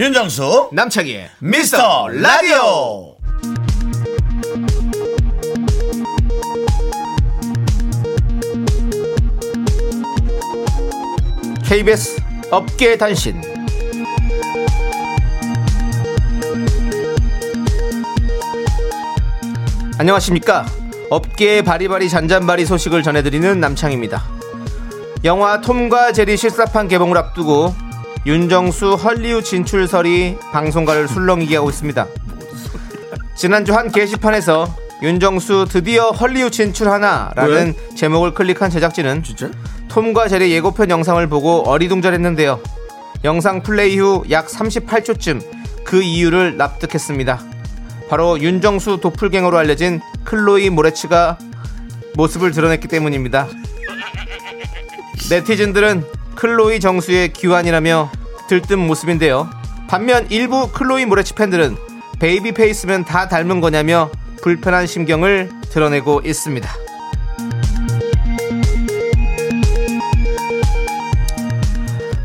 윤정수 남창희의 미스터 라디오. KBS 업계 단신. 안녕하십니까. 업계의 바리바리 잔잔바리 소식을 전해드리는 남창입니다. 영화 톰과 제리 실사판 개봉을 앞두고 윤정수 헐리우드 진출설이 방송가를 술렁이게 하고 있습니다. 지난주 한 게시판에서 윤정수 드디어 헐리우드 진출하나라는 제목을 클릭한 제작진은 진짜? 톰과 제리 예고편 영상을 보고 어리둥절했는데요. 영상 플레이 후 약 38초쯤 그 이유를 납득했습니다. 바로 윤정수 도플갱어로 알려진 클로이 모레츠가 모습을 드러냈기 때문입니다. 네티즌들은 클로이 정수의 귀환이라며 들뜬 모습인데요. 반면 일부 클로이 모레츠 팬들은 baby face면 다 닮은 거냐며 불편한 심경을 드러내고 있습니다.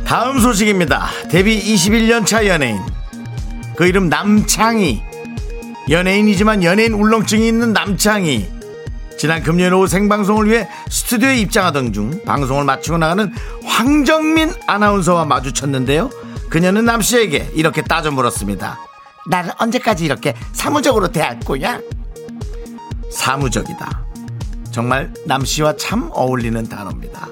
다음 소식입니다. 데뷔 21년 차 연예인. 그 이름 남창희. 연예인이지만 연예인 울렁증이 있는 남창희. 지난 금요일 오후 생방송을 위해 스튜디오에 입장하던 중 방송을 마치고 나가는 황정민 아나운서와 마주쳤는데요. 그녀는 남 씨에게 이렇게 따져 물었습니다. 나를 언제까지 이렇게 사무적으로 대할 거야? 사무적이다. 정말 남 씨와 참 어울리는 단어입니다.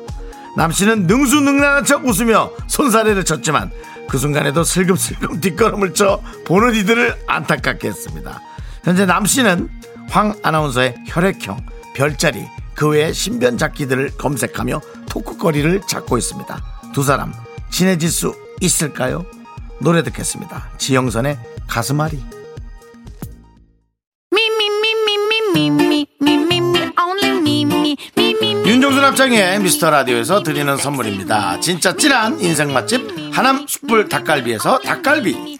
남 씨는 능수능란한 척 웃으며 손사래를 쳤지만 그 순간에도 슬금슬금 뒷걸음을 쳐 보는 이들을 안타깝게 했습니다. 현재 남 씨는 황 아나운서의 혈액형, 별자리, 그 외에 신변 잡기들을 검색하며 토크거리를 찾고 있습니다. 두 사람 친해질 수 있을까요? 노래 듣겠습니다. 지영선의 가슴앓이. 윤종수 합창의 미스터 라디오에서 드리는 선물입니다. 진짜 찐한 인생 맛집 하남 숯불 닭갈비에서 닭갈비.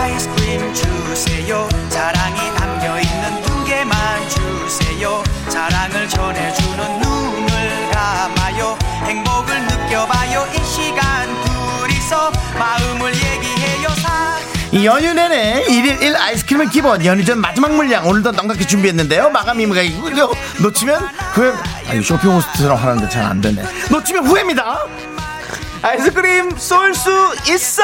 아이스크림 주세요. 사랑이 담겨있는 두 개만 주세요. 사랑을 전해주는 눈을 감아요. 행복을 느껴봐요. 이 시간 둘이서 마음을 얘기해요. 사이 연휴 내내 1일 1 아이스크림은 기본 연휴 전 마지막 물량 오늘도 넉넉히 준비했는데요. 마감 임각이고요 놓치면 후회 아니 쇼핑 호스트처럼 하는데 잘 안 되네. 놓치면 후회입니다. 아이스크림 쏠 수 있어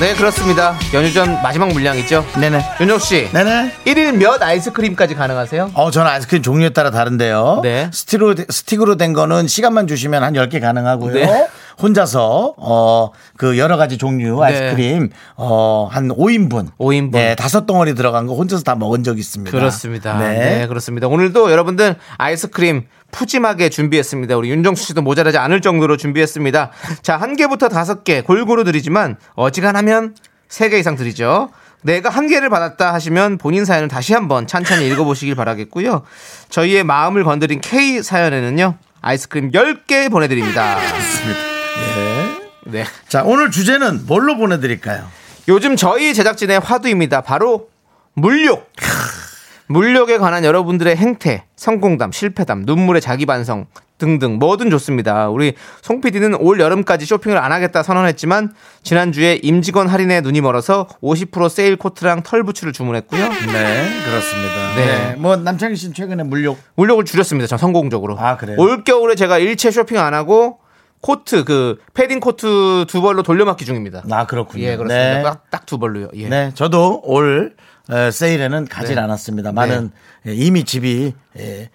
네 그렇습니다 연휴 전 마지막 물량이죠 네네 윤정씨 네네 1일 몇 아이스크림까지 가능하세요? 어, 저는 아이스크림 종류에 따라 다른데요. 네. 스티로, 스틱으로 된 거는 시간만 주시면 한 10개 가능하고요. 네. 혼자서, 어, 그 여러 가지 종류 아이스크림, 어, 한 5인분. 5인분. 네, 다섯 덩어리 들어간 거 혼자서 다 먹은 적 있습니다. 그렇습니다. 네. 네. 그렇습니다. 오늘도 여러분들 아이스크림 푸짐하게 준비했습니다. 우리 윤정수 씨도 모자라지 않을 정도로 준비했습니다. 자, 한 개부터 다섯 개 골고루 드리지만 어지간하면 세 개 이상 드리죠. 내가 한 개를 받았다 하시면 본인 사연을 다시 한번 찬찬히 읽어보시길 바라겠고요. 저희의 마음을 건드린 K 사연에는요. 아이스크림 10개 보내드립니다. 예. 네. 자, 오늘 주제는 뭘로 보내드릴까요? 요즘 저희 제작진의 화두입니다. 바로 물욕. 물욕에 관한 여러분들의 행태, 성공담, 실패담, 눈물의 자기 반성 등등 뭐든 좋습니다. 우리 송 PD는 올 여름까지 쇼핑을 안 하겠다 선언했지만 지난주에 임직원 할인에 눈이 멀어서 50% 세일 코트랑 털 부츠를 주문했고요. 네, 그렇습니다. 네. 네. 뭐, 남창희 씨는 최근에 물욕. 물욕을 줄였습니다. 전 성공적으로. 아, 그래요? 올 겨울에 제가 일체 쇼핑 안 하고 코트 그 패딩 코트 두 벌로 돌려막기 중입니다. 아, 그렇군요. 예, 그렇습니다. 네. 딱두 벌로요. 예. 네, 저도 올 에, 세일에는 가진 네. 않았습니다만은 예, 이미 집이 예,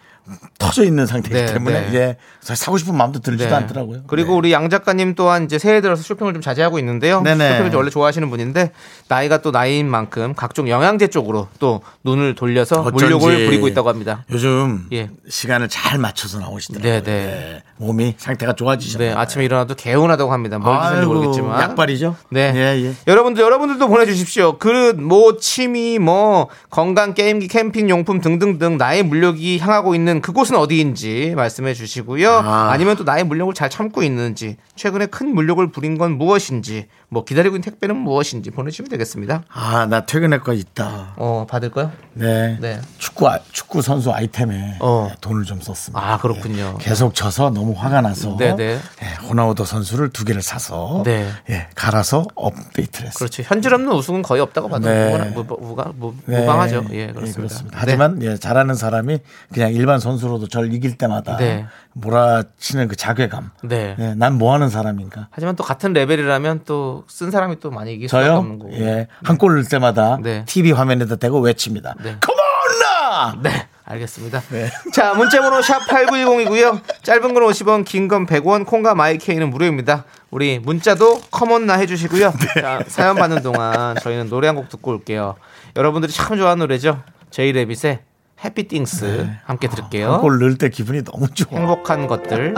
터져 있는 상태이기 네, 때문에 네. 이제 사고 싶은 마음도 들지도 네. 않더라고요. 그리고 네. 우리 양 작가님 또한 이제 새해 들어서 쇼핑을 좀 자제하고 있는데요. 네네. 쇼핑을 좀 원래 좋아하시는 분인데 나이가 또 나이인 만큼 각종 영양제 쪽으로 또 눈을 돌려서 어쩐지 물욕을 부리고 있다고 합니다. 요즘 예. 시간을 잘 맞춰서 나오시더라고요. 네, 네. 몸이 상태가 좋아지셨네요. 네, 아침에 일어나도 개운하다고 합니다. 뭘 드는지 아이고, 모르겠지만. 약발이죠? 네. 예, 예. 여러분들, 여러분들도 보내주십시오. 그릇, 뭐, 취미, 뭐, 건강, 게임기, 캠핑 용품 등등등 나의 물욕이 향하고 있는 그곳은 어디인지 말씀해 주시고요. 아. 아. 니면또 나의 물욕을 잘 참고 있는지, 최근에 큰 물욕을 부린 건 무엇인지, 뭐, 기다리고 있는 택배는 무엇인지 보내주시면 되겠습니다. 아, 나 퇴근할 거 있다. 어, 받을까요? 네. 네. 축구, 아- 축구 선수 아이템에 어. 네, 돈을 좀 썼습니다. 아, 그렇군요. 예, 계속 져서 너무 화가 나서 네, 네. 예, 호나우도 선수를 두 개를 사서 네. 예, 갈아서 업데이트를 했습니다. 그렇죠. 현질 없는 우승은 거의 없다고 봐도 네. 네. 무방하죠. 예, 예, 그렇습니다. 네. 하지만 예, 잘하는 사람이 그냥 일반 선 수로도 절 이길 때마다 네. 몰아치는 그 자괴감. 네. 예, 난뭐 하는 사람인가? 하지만 또 같은 레벨이라면 또 쓴 사람이 또 많이 이길 저요? 없는 거고. 예, 한골 넣을 때마다 네. TV 화면에다 대고 외칩니다. 네. come on 나! 네, 알겠습니다. 네. 자, 문자번호 샵 8910이고요. 짧은 건 50원, 긴 건 100원, 콩과 My K는 무료입니다. 우리 문자도 come on 나 해주시고요. 네. 자, 사연 받는 동안 저희는 노래 한 곡 듣고 올게요. 여러분들이 참 좋아하는 노래죠. J Rabbit의 Happy Things 함께 들을게요. 네. 한골 넣을 때 기분이 너무 좋아. 행복한 것들.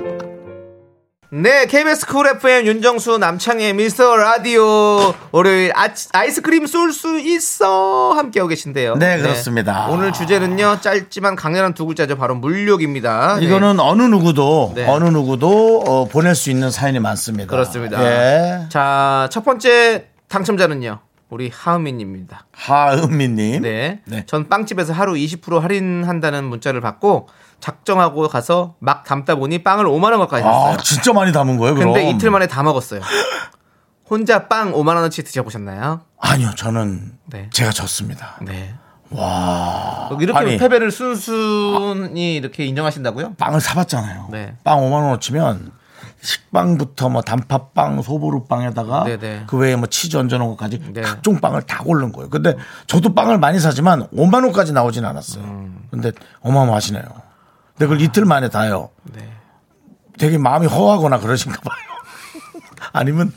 네, KBS 쿨 FM 윤정수 남창의 미스터 라디오 월요일 아, 아이스크림 쏠 수 있어 함께하고 계신데요. 네, 그렇습니다. 오늘 주제는요 짧지만 강렬한 두 글자죠. 바로 물욕입니다. 네. 이거는 어느 누구도 네. 어느 누구도 어, 보낼 수 있는 사연이 많습니다. 그렇습니다. 예. 자, 첫 번째 당첨자는요. 우리 하은미님입니다. 하은미님. 네. 네. 전 빵집에서 하루 20% 할인한다는 문자를 받고 작정하고 가서 막 담다 보니 빵을 5만 원 가까이 샀어요. 아, 진짜 많이 담은 거예요, 그럼? 근데 이틀 만에 다 먹었어요. 혼자 빵 5만 원어치 드셔보셨나요? 아니요, 저는 네. 제가 졌습니다. 네. 와. 이렇게 아니. 패배를 순순히 이렇게 인정하신다고요? 빵을 사봤잖아요. 네. 빵 5만 원 어치면 식빵부터 뭐 단팥빵, 소보루빵에다가 네네. 그 외에 뭐 치즈 얹어놓은 것까지 네. 각종 빵을 다 고른 거예요. 근데 저도 빵을 많이 사지만 5만 원까지 나오진 않았어요. 음. 근데 어마어마하시네요. 근데 그걸 이틀 만에 다요. 네. 되게 마음이 허하거나 그러신가 봐요. 아니면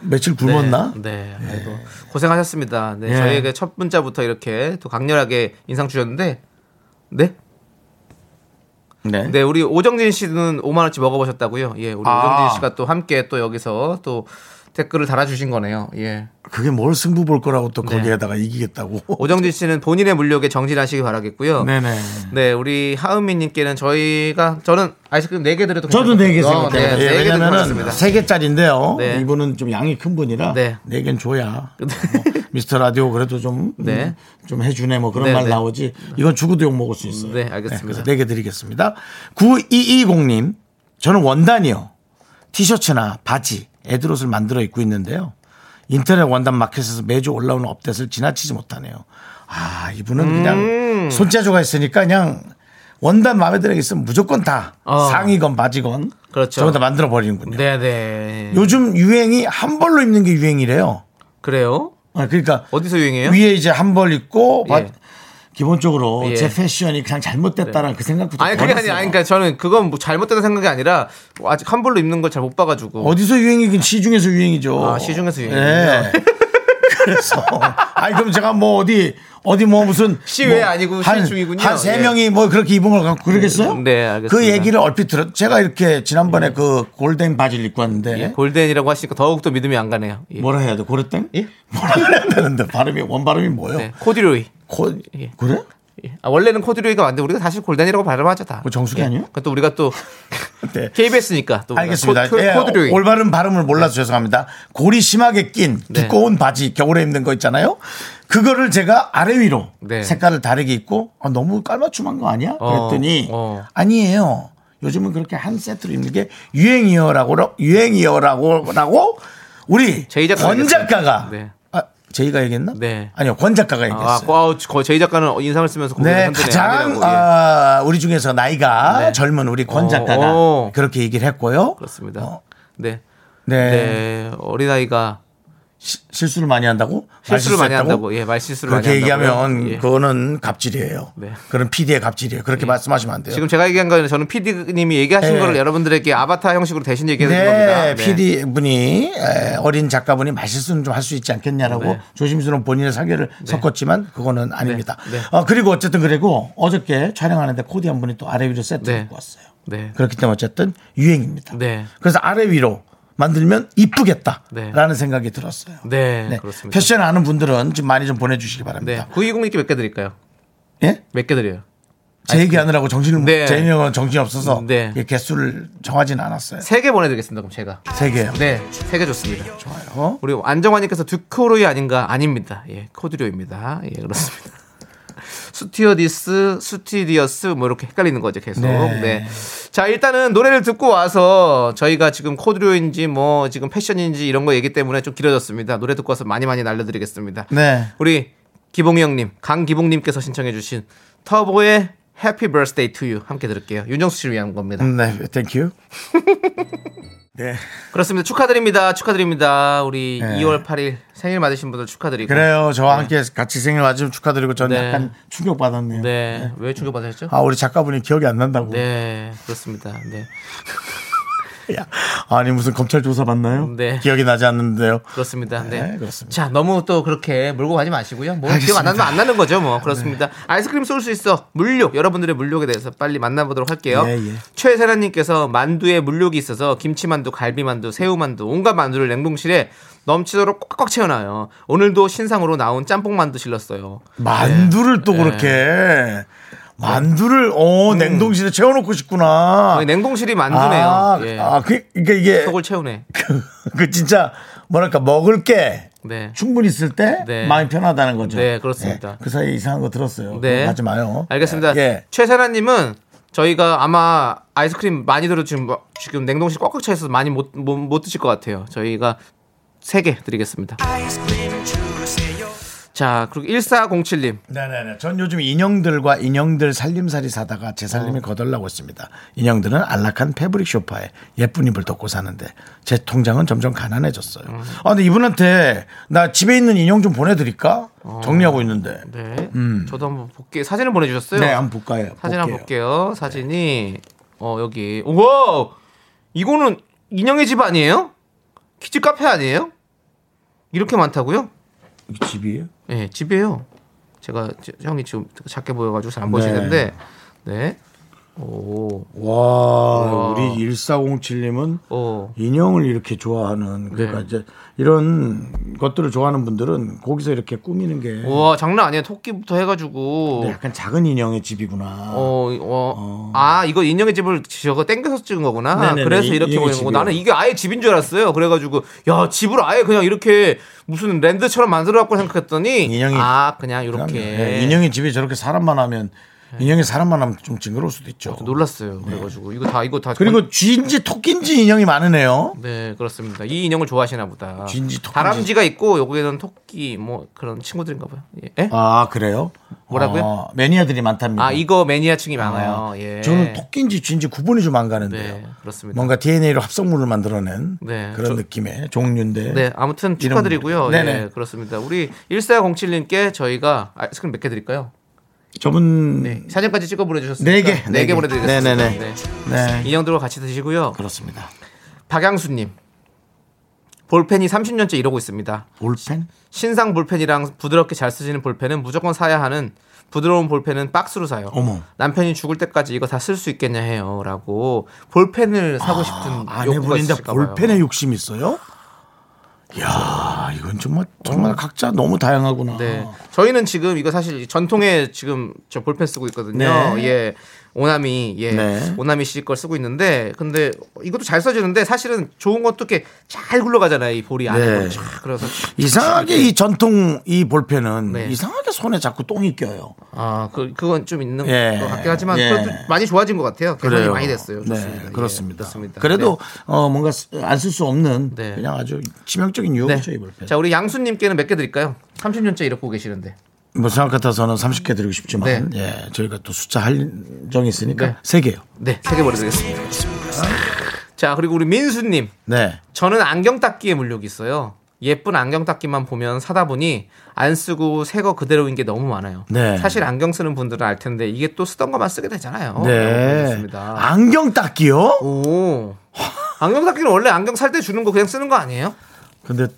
며칠 굶었나? 네. 네. 아이고, 고생하셨습니다. 네. 예. 저희에게 첫 문자부터 이렇게 또 강렬하게 인상 주셨는데, 네? 네. 네, 우리 오정진 씨는 5만 원치 먹어보셨다고요? 예, 우리 아. 오정진 씨가 또 함께 또 여기서 또 댓글을 달아주신 거네요. 예. 그게 뭘 승부 볼 거라고 또 네. 거기에다가 이기겠다고. 오정진 씨는 본인의 물욕에 정진하시기 바라겠고요. 네네. 네, 우리 하은미님께는 저희가 저는 아이스크림 4개 드려도 저도 네개 괜찮을까요? 생각해요. 어, 네, 예, 드리도록 왜냐면은 하겠습니다. 세 개짜리인데요. 네. 이분은 좀 양이 큰 분이라 네. 네 개는 줘야 뭐 미스터 라디오 그래도 좀, 네. 음, 좀 해주네 뭐 그런 네, 말 네. 나오지. 이건 죽어도 욕 먹을 수 있어요. 네, 알겠습니다. 네개 드리겠습니다. 9220님, 저는 원단이요. 티셔츠나 바지, 애들옷을 만들어 입고 있는데요. 인터넷 원단 마켓에서 매주 올라오는 업데이트를 지나치지 못하네요. 아, 이분은 음. 그냥 손재주가 있으니까 그냥 원단 마음에 들어 있으면 무조건 다 어. 상의건 바지건 그렇죠. 저거 다 만들어 버리는군요. 네, 네. 요즘 유행이 한 벌로 입는 게 유행이래요. 그래요? 아, 그러니까 어디서 유행해요? 위에 이제 한 벌 입고 바- 예. 기본적으로 예. 제 패션이 그냥 잘못됐다라는 그 생각부터 아니 그게 아니. 아니 그러니까 저는 그건 뭐 잘못된 생각이 아니라 아직 한 벌로 입는 걸 잘 못 봐가지고 어디서 유행이긴 시중에서 유행이죠. 아, 시중에서 유행이군요. 예. 그래서 아니 그럼 제가 뭐 어디 어디 뭐 무슨 시외 뭐 아니고 한- 시중이군요. 한세 예. 명이 뭐 그렇게 입은 걸 갖고 그러겠어요? 네, 알겠습니다. 그 얘기를 얼핏 들었. 제가 이렇게 지난번에 그 골덴 바지를 입고 왔는데 예, 골덴이라고 하시니까 더욱 더 믿음이 안 가네요. 예. 뭐라 해야 돼? 고래땡? 예? 뭐라 해야 되는데 발음이 원 발음이 뭐예요? 네, 코디로이. 코 예. 그래? 예. 아, 원래는 코디로이가 맞는데 우리가 다시 골덴이라고 발음하죠 다. 그 정수기 아니에요? 그또 우리가 또 네. KBS니까 또 알겠습니다. 코, 예, 드로잉 올바른 발음을 몰라서 죄송합니다. 골이 심하게 낀 네. 두꺼운 바지 겨울에 입는 거 있잖아요. 그거를 제가 아래 위로 네. 색깔을 다르게 입고 아, 너무 깔맞춤한 거 아니야? 어, 그랬더니 어. 아니에요. 요즘은 그렇게 한 세트로 입는 게 유행이어라고 유행이어라고 라고 우리 권 작가가. 네. 아 제이가 얘기했나? 네. 아니요 권 작가가 아, 얘기했어요. 아, 거 제이 작가는 인상을 쓰면서 네. 가장 예. 아, 우리 중에서 나이가 네. 젊은 우리 권 어, 작가가 어. 그렇게 얘기를 했고요. 그렇습니다. 어, 네. 네. 네. 어린아이가 시- 실수를 많이 한다고? 실수를 많이? 한다고. 예, 말 실수를 많이 그렇게 한다고요. 얘기하면 예. 그거는 갑질이에요. 네. 그런 PD의 갑질이에요. 그렇게 말씀하시면 안 돼요. 지금 제가 얘기한 거는 저는 PD님이 얘기하신 네. 거를 여러분들에게 아바타 형식으로 대신 얘기해 드린 겁니다. 네, PD 분이 에, 어린 작가분이 말실수는 좀 할 수 있지 않겠냐라고 네. 조심스러운 본인의 사견을 섞었지만 그거는 아닙니다. 네. 어, 그리고 어쨌든 그리고 어저께 촬영하는데 코디 한 분이 또 아래 위로 세트 네. 입고 왔어요. 네. 그렇기 때문에 어쨌든 유행입니다. 네. 그래서 아래 위로 만들면 이쁘겠다라는 네. 생각이 들었어요. 네, 네. 그렇습니다. 패션 아는 분들은 좀 많이 좀 보내주시기 네. 바랍니다. 9220님께 몇개 드릴까요? 예? 몇 개 드려요? 제 얘기하느라고 정신을 네. 제 얘기는 정신이 없어서 네. 이 개수를 정하지는 않았어요. 세 개 보내드리겠습니다. 그럼 제가. 세 개요. 네, 세 개 좋습니다. 어? 우리 안정환님께서 듀크로이 아닌가? 아닙니다. 예, 코드료입니다. 예, 그렇습니다. 스튜어디스, 스튜디어스 뭐 이렇게 헷갈리는 거죠 계속. 네. 네. 자 일단은 노래를 듣고 와서 저희가 지금 코드료인지 뭐 지금 패션인지 이런 거 얘기 때문에 좀 길어졌습니다. 노래 듣고 와서 많이 많이 날려드리겠습니다. 네. 우리 기봉이 형님, 강기봉님께서 신청해주신 터보의 Happy Birthday to You 함께 들을게요. 윤정수 씨를 위한 겁니다. 네, thank you. 네. 그렇습니다. 축하드립니다. 축하드립니다. 우리 네. 2월 8일 생일 맞으신 분들 축하드리고. 그래요. 저와 함께 같이 생일 맞으면 축하드리고 저는 네. 약간 충격받았네요. 네. 왜 충격받으셨죠? 아, 우리 작가분이 기억이 안 난다고. 네. 그렇습니다. 네. 야, 아니, 무슨 검찰 조사 받나요? 네. 기억이 나지 않는데요. 그렇습니다. 네. 네, 그렇습니다. 자, 너무 또 그렇게 몰고 가지 마시고요. 뭐 기억 알겠습니다. 안 나면 안 나는 거죠, 뭐. 그렇습니다. 아이스크림 쏠 수 있어. 물욕. 여러분들의 물욕에 대해서 빨리 만나보도록 할게요. 예, 예. 최세라님께서 만두에 물욕이 있어서 김치만두, 갈비만두, 새우만두, 온갖 만두를 냉동실에 넘치도록 꽉꽉 채워놔요. 오늘도 신상으로 나온 짬뽕 만두 실렀어요. 만두를 또 네. 그렇게 만두를 어 냉동실에 채워놓고 싶구나. 거의 냉동실이 만두네요. 아, 예. 아, 그, 그러니까 이게 속을 채우네. 그, 그 진짜 뭐랄까 먹을 게 네. 충분히 있을 때 네. 마음이 편하다는 거죠. 네, 그렇습니다. 예, 그 사이에 이상한 거 들었어요. 네. 하지 마요. 알겠습니다. 예. 최세라님은 저희가 아마 아이스크림 많이 들어 지금 뭐- 지금 냉동실 꽉꽉 차 있어서 많이 못, 못, 못 드실 것 같아요. 저희가 세 개 드리겠습니다. 자, 그리고 1407님. 네네네. 전 요즘 인형들과 인형들 살림살이 사다가 제 어. 살림을 거덜나고 있습니다. 인형들은 안락한 fabric 쇼파에 예쁜 이불 덮고 사는데 제 통장은 점점 가난해졌어요. 음. 아, 근데 이분한테 나 집에 있는 인형 좀 보내드릴까? 정리하고 있는데. 네. 저도 한번 볼게요. 사진을 보내주셨어요. 음. 네, 한번 볼까요? 사진 한번 볼게요. 볼게요. 사진이 어 여기 우와 이거는 인형의 집 아니에요? 키즈 카페 아니에요? 이렇게 많다고요? 이게 집이에요? 네, 집이에요. 제가 제- 형이 지금 작게 보여가지고 잘안 네. 보시는데, 네. 오, 와, 우리 1407님은 어, 인형을 이렇게 좋아하는 그러니까 네. 이제 이런 것들을 좋아하는 분들은 거기서 이렇게 꾸미는 게 와 장난 아니야. 토끼부터 해 가지고, 근데 약간 작은 인형의 집이구나. 어, 어, 아 이거 인형의 집을 저거 땡겨서 찍은 거구나. 네네네, 그래서 이- 이렇게 인형의 보이는 거. 집이요. 나는 이게 아예 집인 줄 알았어요. 그래 가지고 야 집을 아예 그냥 이렇게 무슨 랜드처럼 만들어 갖고 생각했더니, 인형이- 아 그냥. 이렇게 예, 인형의 집에 저렇게 사람만 하면 인형이 사람만 하면 좀 징그러울 수도 있죠. 놀랐어요. 그래가지고 이거 다 이거 다 그리고 쥐인지 토끼인지 인형이 많으네요. 네 그렇습니다. 이 인형을 좋아하시나 보다. 쥐인지 토끼인지. 다람쥐가 있고 여기에는 토끼 뭐 그런 친구들인가 봐요. 예? 예? 아 그래요? 뭐라고요? 어, 매니아들이 많답니다. 아 이거 매니아층이 많아요. 예. 저는 토끼인지 쥐인지 구분이 좀 안 가는데요. 네 그렇습니다. 뭔가 DNA로 합성물을 만들어낸 네, 그런 저- 느낌의 종류인데. 네 아무튼 축하드리고요. 네네. 예, 그렇습니다. 우리 1407님께 저희가 아이스크림 몇 개 드릴까요? 저분 네 사진까지 찍어 보내주셨습니다. 네 개, 네네 개. 보내드리겠습니다. 네네네. 네. 네 인형들과 같이 드시고요. 그렇습니다. 박양수님 볼펜이 30년째 이러고 있습니다. 볼펜? 신상 볼펜이랑 부드럽게 잘 쓰시는 볼펜은 무조건 사야 하는 부드러운 볼펜은 박스로 사요. 어머. 남편이 죽을 때까지 이거 다 쓸 수 있겠냐 해요라고 볼펜을 사고 싶은 욕구가 아내분인데. 볼펜에 욕심이 있어요? 이야, 이건 정말 정말 각자 너무 다양하구나. 네. 저희는 지금 이거 사실 전통의 지금 저 볼펜 쓰고 있거든요. 네. 예. 오나미 예 네. 오나미 씨 걸 쓰고 있는데 근데 이것도 잘 써지는데 사실은 좋은 것도 이렇게 잘 굴러가잖아요 이 볼이 안에 네. 네. 쫙 그래서 이상하게 이 전통 이 볼펜은 네. 이상하게 손에 자꾸 똥이 껴요. 아그 그건 좀 있는 예. 것 같긴 하지만 예. 그래도 많이 좋아진 것 같아요 개선이. 많이 됐어요 좋습니다 네, 예, 그렇습니다. 그렇습니다 그래도 어, 뭔가 안 쓸 수 없는 네. 그냥 아주 치명적인 네. 유혹이죠 이 볼펜. 자 우리 양수님께는 몇 개 드릴까요 30년째 이렇게 보고 계시는데 뭐 생각 같아서는 30개 드리고 싶지만 네. 예, 저희가 또 숫자 한정이 있으니까 네. 세 개요. 네 세 개 보내드리겠습니다 자 그리고 우리 민수님 네. 저는 안경 닦기에 물욕이 있어요. 예쁜 안경 닦기만 보면 사다 보니 안 쓰고 새 거 그대로인 게 너무 많아요. 네. 사실 안경 쓰는 분들은 알 텐데 이게 또 쓰던 것만 쓰게 되잖아요. 네. 안경 닦기요? 오. 안경 닦기는 원래 안경 살 때 주는 거 그냥 쓰는 거 아니에요? 근데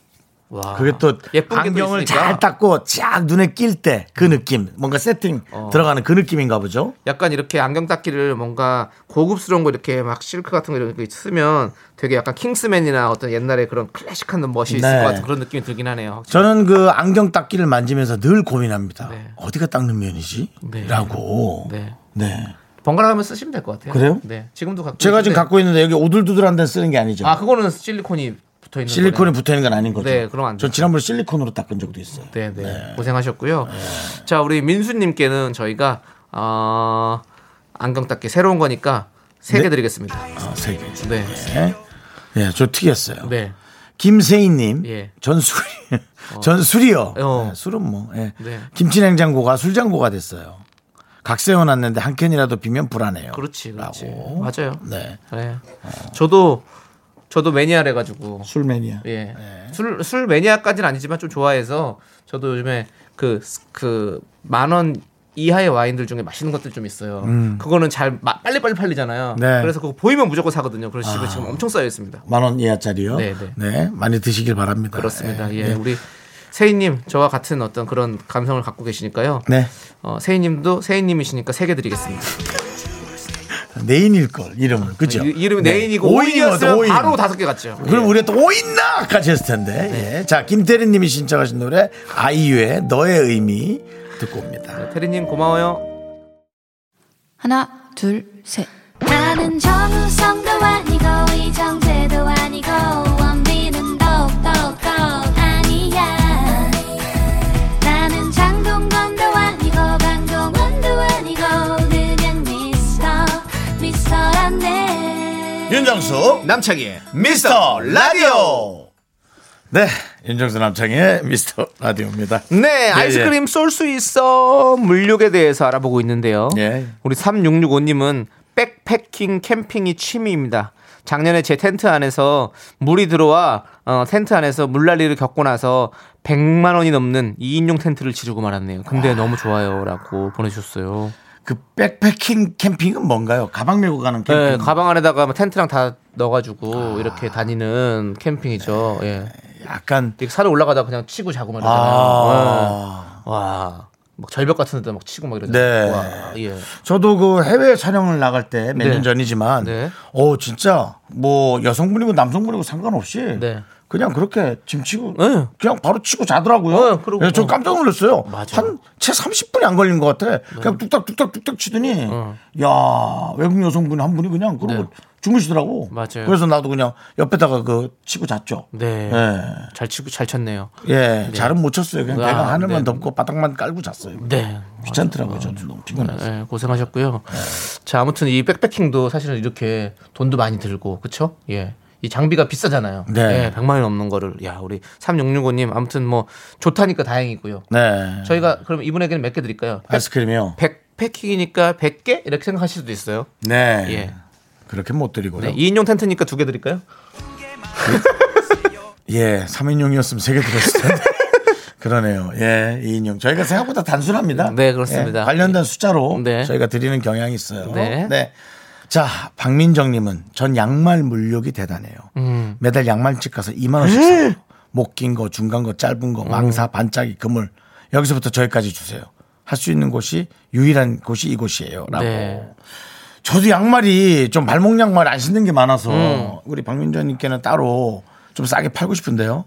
와. 그게 또 안경을. 잘 닦고 쫙 눈에 낄 때 그 느낌, 뭔가 세팅 어. 들어가는 그 느낌인가 보죠. 약간 이렇게 안경 닦기를 뭔가 고급스러운 거 이렇게 막 실크 같은 거 이렇게 쓰면 되게 약간 킹스맨이나 어떤 옛날에 그런 클래식한 멋이 있을 네. 것 같은 그런 느낌이 들긴 하네요. 확실히. 저는 그 안경 닦기를 만지면서 늘 고민합니다. 네. 어디가 닦는 면이지? 네. 라고. 네. 네. 번갈아 가면 쓰시면 될 것 같아요. 그래요? 네. 지금도 갖고 제가 지금 갖고 있는데 여기 오돌두돌한 데 쓰는 게 아니죠. 아 그거는 실리콘이 붙어 있는 실리콘이 붙어 있는 건 아닌 거죠. 네, 그럼 안전 돼요. 지난번에 실리콘으로 닦은 적도 있어요. 네, 네. 고생하셨고요. 자, 우리 민수 님께는 저희가 어, 안경 닦기 새로운 거니까 세개 네? 드리겠습니다. 아, 세 개. 네, 네. 예, 저 튀겼어요. 네, 김세희님, 예. 전술이, 전술이요. 어. 네, 술은 뭐, 예. 네. 김치냉장고가 술장고가 됐어요. 각 세워놨는데 한 캔이라도 비면 불안해요. 그렇지, 그렇지. 라고. 맞아요. 네. 네. 저도 저도 매니아래 가지고 술 매니아. 예. 술, 술 매니아까지는 아니지만 좀 좋아해서 저도 요즘에 그, 그, 만 원 이하의 와인들 중에 맛있는 것들 좀 있어요. 그거는 잘 마- 빨리빨리 팔리잖아요. 음. 네. 그래서 그거 보이면 무조건 사거든요. 그래서 집에 지금 엄청 쌓여 있습니다. 만 원 이하짜리요. 네, 네. 많이 드시길 바랍니다. 그렇습니다. 예. 예. 우리 세희님, 저와 같은 어떤 그런 감성을 갖고 계시니까요. 네. 어, 세희님도 세희님이시니까 세 개 드리겠습니다. 내인일 걸 이름을 그죠? 이- 이름이 네. 네인이고 오인이었으면 오인. 바로 다섯 개 갔죠. 그럼 우리가 또 오인나까지 했을 텐데. 예. 자, 김태리님이 신청하신 노래 아이유의 너의 의미 듣고 옵니다. 예. 테리님 고마워요. 하나, 둘, 셋. 나는 정우성도 아니고 이정재도 아니고 윤정수 남창희의 미스터 라디오. 네, 윤정수 남창의 미스터 라디오입니다. 네, 아이스크림 쏠수 있어 물욕에 대해서 알아보고 있는데요. 예. 우리 3665님은 백패킹 캠핑이 취미입니다. 작년에 제 텐트 안에서 물이 들어와 어, 텐트 안에서 물난리를 겪고 나서 100만 원이 넘는 2인용 텐트를 지르고 말았네요. 근데 너무 좋아요라고 보내주셨어요. 그 백패킹 캠핑은 뭔가요? 가방 메고 가는 캠핑. 네, 가방 안에다가 뭐 텐트랑 다 넣어가지고 이렇게 다니는 캠핑이죠. 예. 약간 산에 올라가다 그냥 치고 자고 말이잖아요. 아. 예. 와, 막 절벽 같은 데다 막 치고 막 네. 이러잖아요. 와, 예. 저도 그 해외 촬영을 나갈 때 몇년 네. 전이지만, 네. 어 진짜 뭐 여성분이고 남성분이고 상관없이 네. 그냥 그렇게 짐 치고 네. 그냥 바로 치고 자더라고요. 네. 그래서 저 깜짝 놀랐어요. 한 채 30분이 안 걸린 것 같아. 그냥 뚝딱 뚝딱 뚝딱 치더니 야 외국 여성분 한 분이 그냥 그러고 네. 주무시더라고. 맞아요. 그래서 나도 그냥 옆에다가 그 치고 잤죠. 네. 예. 잘 치고 잘 쳤네요. 예, 잘은 못 쳤어요. 그냥 아, 배가 하늘만 네. 덮고 바닥만 깔고 잤어요. 네. 귀찮더라고요. 저는 너무 피곤해서. 네, 고생하셨고요. 자, 아무튼 이 백패킹도 사실은 이렇게 돈도 많이 들고, 그쵸? 예. 이 장비가 비싸잖아요. 네. 예, 100만 원 넘는 거를. 야, 우리 3665님, 아무튼 뭐, 좋다니까 다행이고요. 네. 저희가 그럼 이분에게는 몇 개 드릴까요? 아이스크림이요. 백패킹이니까 100개? 이렇게 생각하실 수도 있어요. 네. 예. 그렇게 못 드리고요. 네, 2인용 텐트니까 두 개 드릴까요? 예, 3인용이었으면 3개 드렸을 텐데. 그러네요. 예, 2인용. 저희가 생각보다 단순합니다. 네, 그렇습니다. 예, 관련된 숫자로 네. 저희가 드리는 경향이 있어요. 네. 자, 박민정님은 전 양말 물욕이 대단해요. 음. 매달 양말집 가서 2만원씩 사요. 못 긴 거, 중간 거, 짧은 거, 망사, 반짝이, 그물. 여기서부터 저기까지 주세요. 할 수 있는 곳이 유일한 곳이 이곳이에요. 라고. 네. 저도 양말이 좀 발목 양말 안 신는 게 많아서 음. 우리 박민정님께는 따로 좀 싸게 팔고 싶은데요.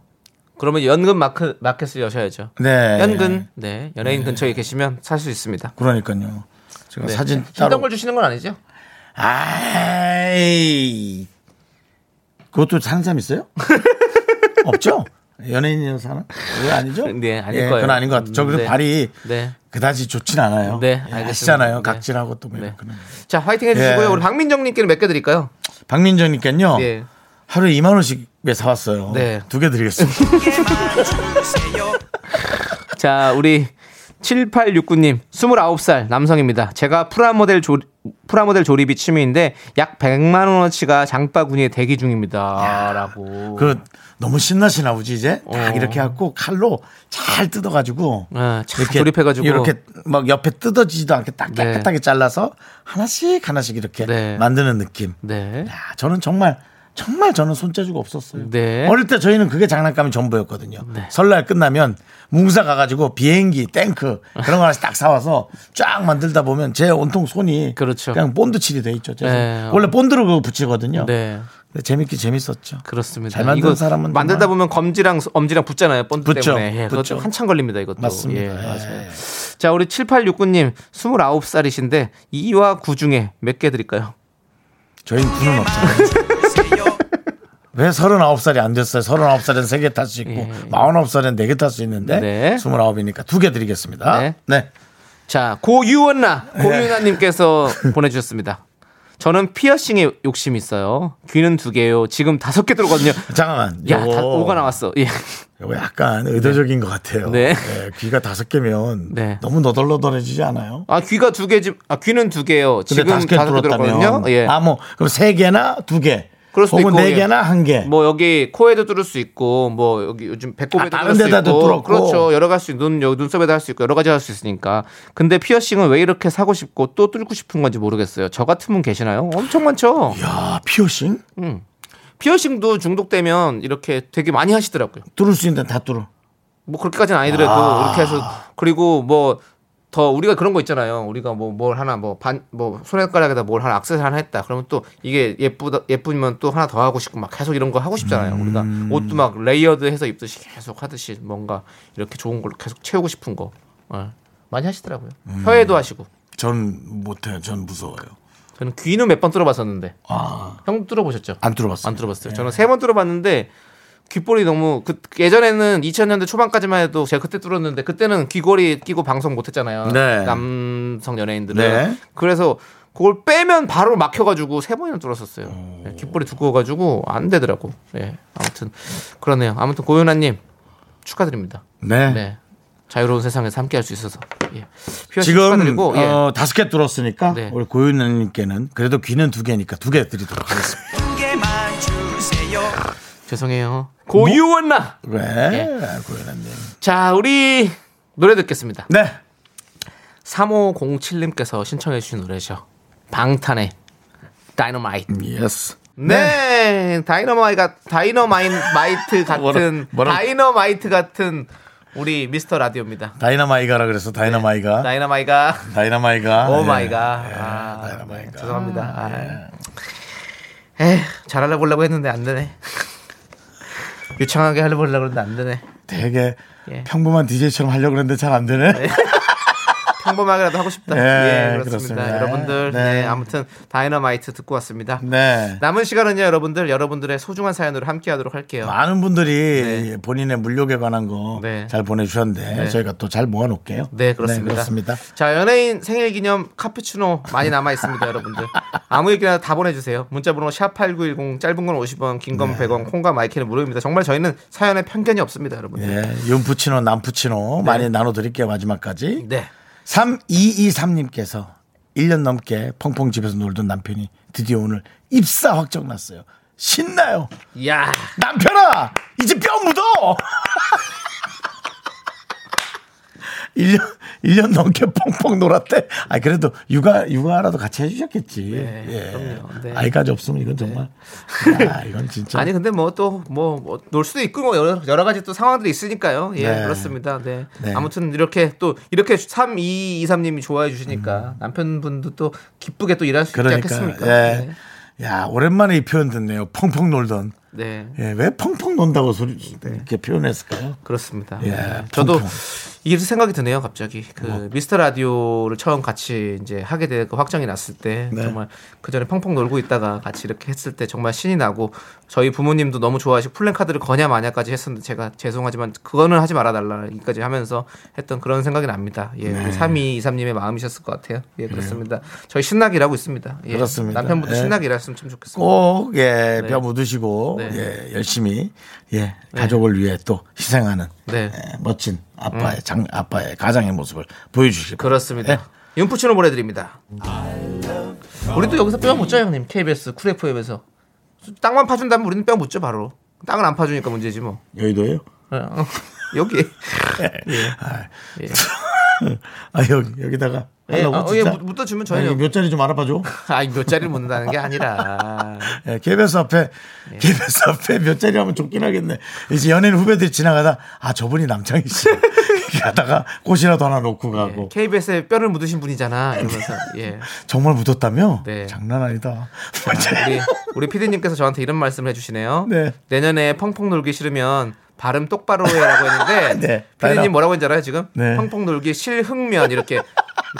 그러면 연근 마크, 마켓을 여셔야죠. 네. 연근. 네. 연예인 근처에 계시면 살 수 있습니다. 그러니까요. 제가 네. 사진 힘든 따로 걸 주시는 건 아니죠? 아이 그것도 사는 사람 있어요? 없죠? 연예인이라서 사는? 왜 아니죠? 네, 아닐 예, 거예요. 그건 아닌 것 같아요. 저 그래도 네. 발이 네. 그다지 좋진 않아요. 네, 예. 아시잖아요. 네. 각질하고 또 뭐 네. 이런 거는. 자, 화이팅 해주시고요. 예. 우리 박민정님께는 몇 개 드릴까요? 박민정님께는요. 네. 하루에 2만 원씩 매 사왔어요. 네. 두 개 드리겠습니다. 자, 우리 7869님, 29살 남성입니다. 제가 프라모델 조, 프라모델 조립이 취미인데 약 100만 원어치가 장바구니에 대기 중입니다. 라고. 그 너무 신나시나 보지 이제 딱 어. 이렇게 갖고 칼로 잘 뜯어가지고 네, 잘 조립해가지고. 이렇게 막 옆에 뜯어지지도 않게 딱 네. 깨끗하게 잘라서 하나씩 하나씩 이렇게 네. 만드는 느낌. 네. 야, 저는 정말 정말 저는 손재주가 없었어요. 네. 어릴 때 저희는 그게 장난감이 전부였거든요. 네. 설날 끝나면 뭉사 가가지고 비행기, 탱크 그런 거 하나씩 딱 사와서 쫙 만들다 보면 제 온통 손이 그렇죠. 냥 본드 칠이 돼 있죠. 네. 원래 본드로 그거 붙이거든요. 네. 재밌게 재밌었죠. 그렇습니다. 잘 만든 사람은 만들다 보면 검지랑 엄지랑 붙잖아요. 본드 붙죠. 때문에. 예, 붙죠. 한참 걸립니다. 이것도. 맞습니다. 예, 예. 맞아요. 자, 우리 7869님 29살이신데 2와 9 중에 몇 개 드릴까요? 저희는 구는 없잖아요. 왜 39살이 안 됐어요? 39살은 3개 탈 수 있고, 예. 49살은 4개 탈 수 있는데, 네. 29이니까 2개 드리겠습니다. 네. 네. 자, 고유원나 네. 고유나님께서 보내 주셨습니다. 저는 피어싱에 욕심이 있어요. 귀는 두 개요. 지금 다섯 개 들어거든요. 잠깐만. 야, 요거, 다, 오가 나왔어. 예. 요거 약간 의도적인 것 같아요. 네. 예, 귀가 다섯 개면 네. 너무 너덜너덜해지지 않아요? 아, 귀가 두 개, 지- 아, 귀는 두 개요. 지금 다섯 개. 들어거든요. 예. 아, 뭐, 그럼 세 개나 두 개. 그럴 수도 혹은 있고, 네 예. 개나 한 개. 뭐 여기 코에도 뚫을 수 있고 뭐 여기 요즘 배꼽에도 아, 다른 뚫을 수 데다도 있고 뚫었고. 그렇죠 여러 가지 눈 여기 눈썹에도 할수 있고 여러 가지 할 수 있으니까 근데 피어싱은 왜 이렇게 사고 싶고 또 뚫고 싶은 건지 모르겠어요 저 같은 분 계시나요 엄청 많죠 야, 피어싱? 피어싱도 중독되면 이렇게 되게 많이 하시더라고요 뚫을 수 있는데 다 뚫어. 뭐 그렇게까지는 아니더라도 이렇게 해서 그리고 뭐 더 우리가 그런 거 있잖아요. 우리가 뭐 뭘 하나 뭐 반 뭐 손가락에다 뭘 하나 악세사리 하나 했다. 그러면 또 이게 예쁘다 예쁘면 또 하나 더 하고 싶고 막 계속 이런 거 하고 싶잖아요. 우리가 옷도 막 layered 해서 입듯이 계속 하듯이 뭔가 이렇게 좋은 걸로 계속 채우고 싶은 거 어, 많이 하시더라고요. 혀에도 하시고. 전 못해요. 전 무서워요. 저는 귀는 몇 번 뚫어봤었는데 아, 형 뚫어보셨죠? 안 뚫어봤어요. 안 뚫어봤어요. 저는 세 번 뚫어봤는데 귓볼이 너무 그 예전에는 2000년대 초반까지만 해도 제가 그때 뚫었는데 그때는 귀걸이 끼고 방송 못했잖아요. 네. 남성 연예인들은 네. 그래서 그걸 빼면 바로 막혀가지고 세 번이나 뚫었었어요. 예, 귓볼이 두꺼워가지고 안 되더라고. 예, 아무튼 그러네요. 아무튼 고윤아님 축하드립니다. 네. 네. 자유로운 세상에서 함께 할 수 있어서 예. 지금 축하드리고 예. 어, 다섯 개 뚫었으니까 네. 우리 고윤님께는 그래도 귀는 두 개니까 두 개 드리도록 하겠습니다. 죄송해요. 고유원나. 왜? 예. 고윤님. 자, 우리 노래 듣겠습니다. 네. 3507님께서 신청해 주신 노래죠. 방탄의 다이너마이트. Yes. 네, 다이너마이가 다이너마이트 같은 뭐라- 뭐라- 다이너마이트 같은 우리 미스터 라디오입니다. 다이너마이가라 그래서 다이너마이가 다이너마이가 다이너마이가 oh 예. my God. 예, 아, 다이너마이가. 네, 죄송합니다. 아. 에 잘하려고 하려고 했는데 안 되네. 유창하게 하려고 했는데 안 되네. 되게 예. 평범한 DJ처럼 하려고 그랬는데 잘 안 되네. 평범하게라도 하고 싶다. 예, 예, 그렇습니다. 그렇습니다. 여러분들, 네. 네. 아무튼 다이너마이트 듣고 왔습니다. 네. 남은 시간은요, 여러분들, 여러분들의 소중한 사연으로 함께 하도록 할게요. 많은 분들이 네. 본인의 물욕에 관한 거 네. 잘 보내주셨는데 네. 저희가 또 잘 모아놓을게요. 네, 그렇습니다. 그렇습니다. 자, 연예인 생일 기념 카푸치노 많이 남아 있습니다, 여러분들. 아무 얘기나 다 보내주세요. 문자번호 샵 8910, 짧은 건 50원, 긴 건 100원, 콩과 마이크는 무료입니다. 정말 저희는 사연에 편견이 없습니다, 여러분들. 예, 윤푸치노, 남푸치노 많이 나눠드릴게요, 마지막까지. 네. 3223님께서 1년 넘게 펑펑 집에서 놀던 남편이 드디어 오늘 입사 확정 났어요. 신나요. 야 남편아! 이제 뼈 묻어! 1년, 1년 넘게 펑펑 놀았대. 아, 그래도 육아, 육아라도 같이 해주셨겠지. 예. 그럼요. 네. 아이까지 없으면 이건 정말. 야, 이건 진짜. 아니 근데 뭐또뭐놀 수도 있고 뭐 여러, 여러 가지 또 상황들이 있으니까요. 예, 네. 그렇습니다. 네. 네. 아무튼 이렇게 또 이렇게 3223님이 좋아해 주시니까 남편분도 또 기쁘게 또 일할 수 있지 음. 그러니까. 않겠습니까? 예. 네. 야, 오랜만에 이 표현 듣네요. 펑펑 놀던. 네. 예, 왜 펑펑 논다고 소리, 이렇게 표현했을까요? 그렇습니다. 예, 네. 저도 펑펑. 이게 생각이 드네요, 갑자기. 그 뭐. 미스터 라디오를 처음 같이 이제 하게 되고 확정이 났을 때 네. 정말 그 전에 펑펑 놀고 있다가 같이 이렇게 했을 때 정말 신이 나고 저희 부모님도 너무 좋아하시고 플랜카드를 거냐 마냐까지 했었는데 제가 죄송하지만 그거는 하지 말아 달라기까지 하면서 했던 그런 생각이 납니다. 예, 네. 우리 3223님의 마음이셨을 것 같아요. 예, 그렇습니다. 저희 신나게 일하고 있습니다. 예, 그렇습니다. 남편분도 예. 신나게 일하셨으면 참 좋겠습니다. 꼭, 예, 네. 뼈 묻으시고, 네. 예, 열심히, 예, 가족을 위해 또 희생하는, 네. 음. 예, 멋진 아빠의, 장, 아빠의 가장의 모습을 보여주실 거예요. 그렇습니다. 윤푸치로 보내드립니다. 우리 또 여기서 뼈 묻죠, 형님. KBS 쿨 FM에서 땅만 파준다면 우리는 뼈 묻죠, 바로. 땅을 안 파주니까 문제지 뭐. 여의도예요 어, 여기. 예. 아, 여기, 여기다가. 예, 어, 예, 진짜? 묻- 묻어주면 아, 저희는 몇 자리 좀 알아봐 줘. 아니 몇 자리를 묻는다는 게 아니라 예, KBS 앞에, 네. KBS 앞에 몇 자리 하면 좋긴 하겠네. 이제 연예인 후배들이 지나가다, 아, 저분이 남창희 씨. 하다가 꽃이라도 하나 놓고 가고. KBS에 뼈를 묻으신 분이잖아 이러면서 예. 정말 묻었다며? 네. 장난 아니다. 우리 우리 PD님께서 저한테 이런 말씀을 해주시네요. 네. 내년에 펑펑 놀기 싫으면 발음 똑바로 해라고 했는데 네. 피디님 뭐라고 했는지 알아요 지금? 네. 펑펑 놀기 실흥면 이렇게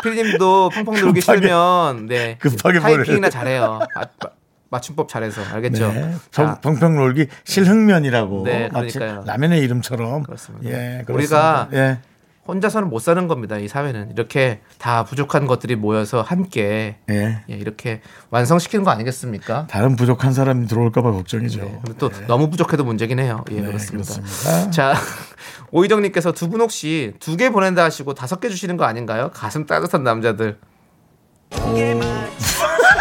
피디님도 펑펑 놀기 급하게, 싫으면 네 급하게 타이핑이나. 잘해요. 마- 마- 맞춤법 잘해서 알겠죠? 네. 자, 펑- 펑펑 놀기 실흥면이라고. 네, 그러니까요. 라면의 이름처럼. 그렇습니다. 예, 그렇습니다. 우리가 예. 혼자서는 못 사는 겁니다. 이 사회는 이렇게 다 부족한 것들이 모여서 함께 예. 예, 이렇게 완성시키는 거 아니겠습니까? 다른 부족한 사람이 들어올까봐 걱정이죠. 네, 또 너무 부족해도 문제긴 해요. 예, 네, 그렇습니다. 그렇습니다. 자, 오희정님께서 두 분 혹시 두 개 보낸다 하시고 다섯 개 주시는 거 아닌가요? 가슴 따뜻한 남자들.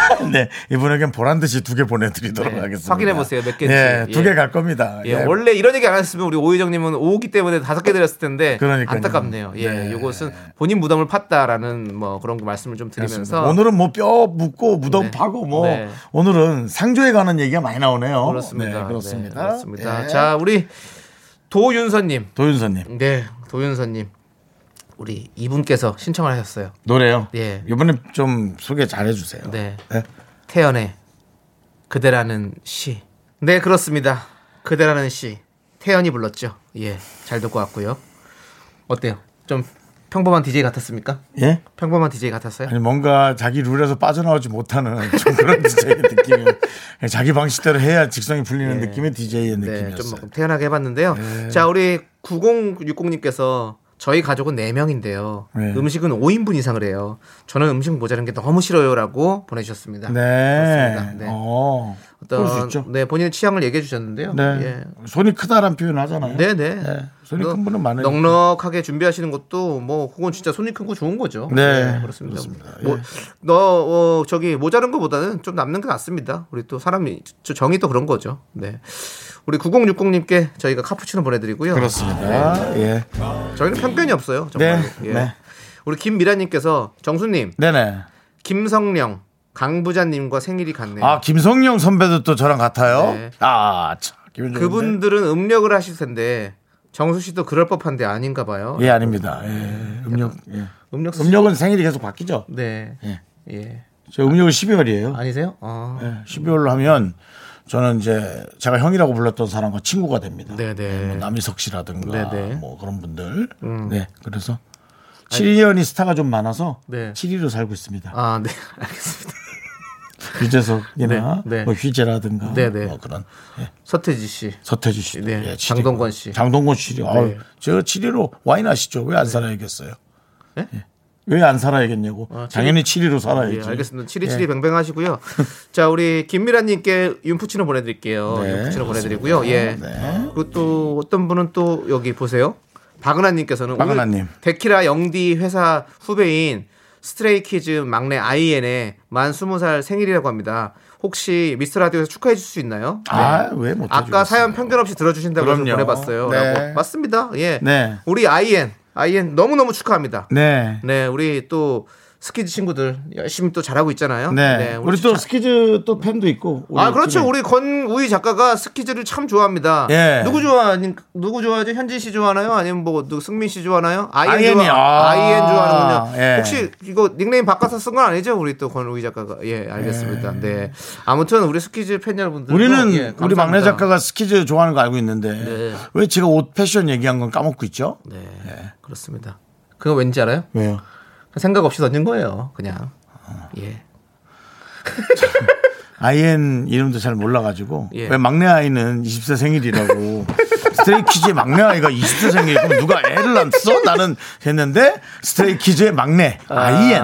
네, 이분에겐 보란 듯이 두 개 보내드리도록 네, 하겠습니다. 확인해 보세요. 몇 개인지. 예, 두 예. 개갈 겁니다. 예, 원래 이런 얘기 안 했으면 우리 오희정님은 오기 때문에 다섯 개 드렸을 텐데 그러니까요. 안타깝네요. 예, 네. 이것은 본인 무덤을 팠다라는 뭐 그런 거 말씀을 좀 드리면서 오늘은 뭐 뼈 묻고 무덤 네. 파고 뭐 네. 오늘은 상조에 관한 얘기가 많이 나오네요. 그렇습니다. 네, 그렇습니다. 네, 그렇습니다. 예. 자, 우리 도윤서님. 도윤서님 네, 도윤서님. 우리 이분께서 신청을 하셨어요. 노래요. 예. 이번에 좀 소개 잘 해주세요. 네. 네. 태연의 그대라는 시. 네, 그렇습니다. 그대라는 시. 태연이 불렀죠. 예, 잘 듣고 왔고요. 어때요? 좀 평범한 DJ 같았습니까? 예? 평범한 DJ 같았어요? 아니 뭔가 자기 룰에서 빠져나오지 못하는 좀 그런 DJ 느낌. 자기 방식대로 해야 직성이 풀리는 네. 느낌의 DJ의 네, 느낌이었어요. 좀 태연하게 해봤는데요. 자, 우리 9060님께서 저희 가족은 4명인데요. 네. 음식은 5인분 이상을 해요. 저는 음식 모자란 게 너무 싫어요라고 보내주셨습니다. 네. 그렇습니다. 네. 어. 어떤 있죠. 네 본인의 취향을 얘기해 주셨는데요. 네. 예. 손이 크다란 표현 하잖아요. 네, 네. 네. 손이 너- 큰 분은 많아요. 넉넉하게 준비하시는 것도 뭐 그건 진짜 손이 큰 거 좋은 거죠. 네, 그렇습니다. 그렇습니다. 뭐, 예. 너 어, 저기 모자른 것보다는 좀 남는 게 낫습니다. 우리 또 사람이 저 정이 또 그런 거죠. 네. 우리 9060님께 저희가 카푸치노 보내드리고요. 그렇습니다. 예. 저희는 편견이 없어요. 정말. 네, 예. 네. 우리 김미라님께서 정수님, 네네. 김성령, 강부자님과 생일이 같네요. 아 김성령 선배도 또 저랑 같아요. 네. 아 참. 그분들은 음력을 하실 텐데 정수 씨도 그럴 법한데 아닌가 봐요. 예 아닙니다. 예. 음력. 예. 음력 쓰- 음력은 생일이 계속 바뀌죠. 네. 예. 예. 저 음력은 12월이에요. 아니세요? 아. 예, 12월로 하면 저는 이제 제가 형이라고 불렀던 사람과 친구가 됩니다. 네네. 예, 뭐 남희석 씨라든가 네네. 음. 뭐 그런 분들. 네. 그래서 7년이 스타가 좀 많아서 네. 7위로 살고 있습니다. 아, 네. 알겠습니다. 유재석이나 네, 네. 뭐 휘재라든가 네네. 뭐 그런 예, 서태지 씨. 서태지 씨, 네, 예, 장동건 씨. 장동건 씨, 아, 네. 저 7위로 와인 하시죠? 왜 안 살아야겠어요? 네? 왜 안 살아야겠냐고? 아, 당연히 7위로 살아야지. 예, 알겠습니다. 7272 뱅뱅 하시고요. 자, 우리 김미라님께 윤푸치노 보내드릴게요. 네, 윤푸치노 보내드리고요. 예. 네. 그리고 또 어떤 분은 또 여기 보세요. 박은하님께서는 박은하님. 데키라 영디 회사 후배인 스트레이키즈 막내 아이엔의 만 20살 생일이라고 합니다. 혹시 미스터 라디오에서 축하해 줄 수 있나요? 아, 왜 못해 아까 사연 편견 없이 들어주신다고 그럼요. 보내봤어요. 네. 맞습니다. 예. 네. 우리 아이엔, 아이엔 너무너무 축하합니다. 네. 네, 우리 또 스키즈 친구들 열심히 또 잘하고 있잖아요. 네. 우리 또 자- 스키즈 또 팬도 있고. 우리 아 그렇죠. 팀에. 우리 권우희 작가가 스키즈를 참 좋아합니다. 예. 누구 좋아하니 누구 좋아하죠? 현진 씨 좋아하나요? 아니면 뭐 누구 승민 씨 좋아하나요? 아이엔. 좋아. 아. 아이엔 좋아하는군요. 예. 혹시 이거 닉네임 바꿔서 쓴 건 아니죠? 우리 또 권우희 작가가 예 알겠습니다. 네. 아무튼 우리 스키즈 팬 여러분들 우리는 예, 우리 막내. 작가가 스키즈 좋아하는 거 알고 있는데 네. 왜 제가 옷 패션 얘기한 건 까먹고 있죠? 네, 그렇습니다. 그거 왠지 알아요? 왜요? 생각 없이 던진 거예요. 그냥 예. 아이엔 이름도 잘 몰라가지고 예. 왜 막내 아이는 20세 생일이라고 스트레이키즈의 막내 아이가 20세 생일 그럼 누가 애를 낳았어? 나는 했는데 스트레이키즈의 막내 아이엔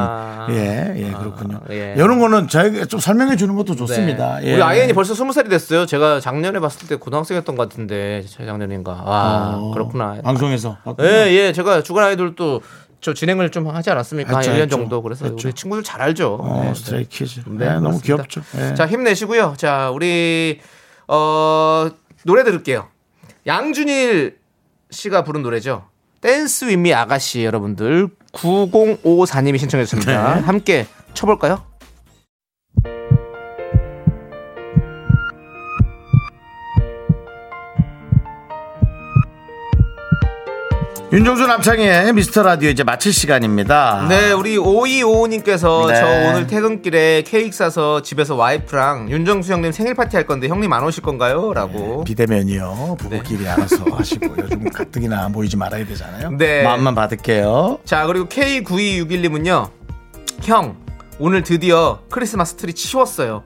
예, 예 그렇군요. 예. 이런 거는 저에게 좀 설명해 주는 것도 좋습니다. 네. 예. 우리 아이엔이 벌써 스무 살이 됐어요. 제가 작년에 봤을 때 고등학생이었던 것 같은데 재작년인가. 아 어, 그렇구나. 방송에서 예, 예. 제가 주간 아이돌 또 저 진행을 좀 하지 않았습니까? 했죠, 한 1년 했죠. 정도. 그래서 했죠. 우리 친구들 잘 알죠. 어, 네, 스트레이 키즈 네, 네, 너무. 귀엽죠. 예. 자, 힘내시고요. 자, 우리 어 노래 들을게요. 양준일 씨가 부른 노래죠. 댄스 윗미 아가씨 여러분들 9054님이 신청해 주셨습니다. 네. 함께 쳐볼까요? 윤종수 남창희의 미스터 라디오 이제 마칠 시간입니다. 네, 우리 5255님께서 네. 저 오늘 퇴근길에 케이크 사서 집에서 와이프랑 윤정수 형님 생일 파티 할 건데 형님 안 오실 건가요? 라고. 비대면이요. 부부끼리 알아서 하시고 요즘 가뜩이나 모이지 말아야 되잖아요. 네. 마음만 받을게요. 자, 그리고 K9261님은요. 형, 오늘 드디어 크리스마스 트리 치웠어요.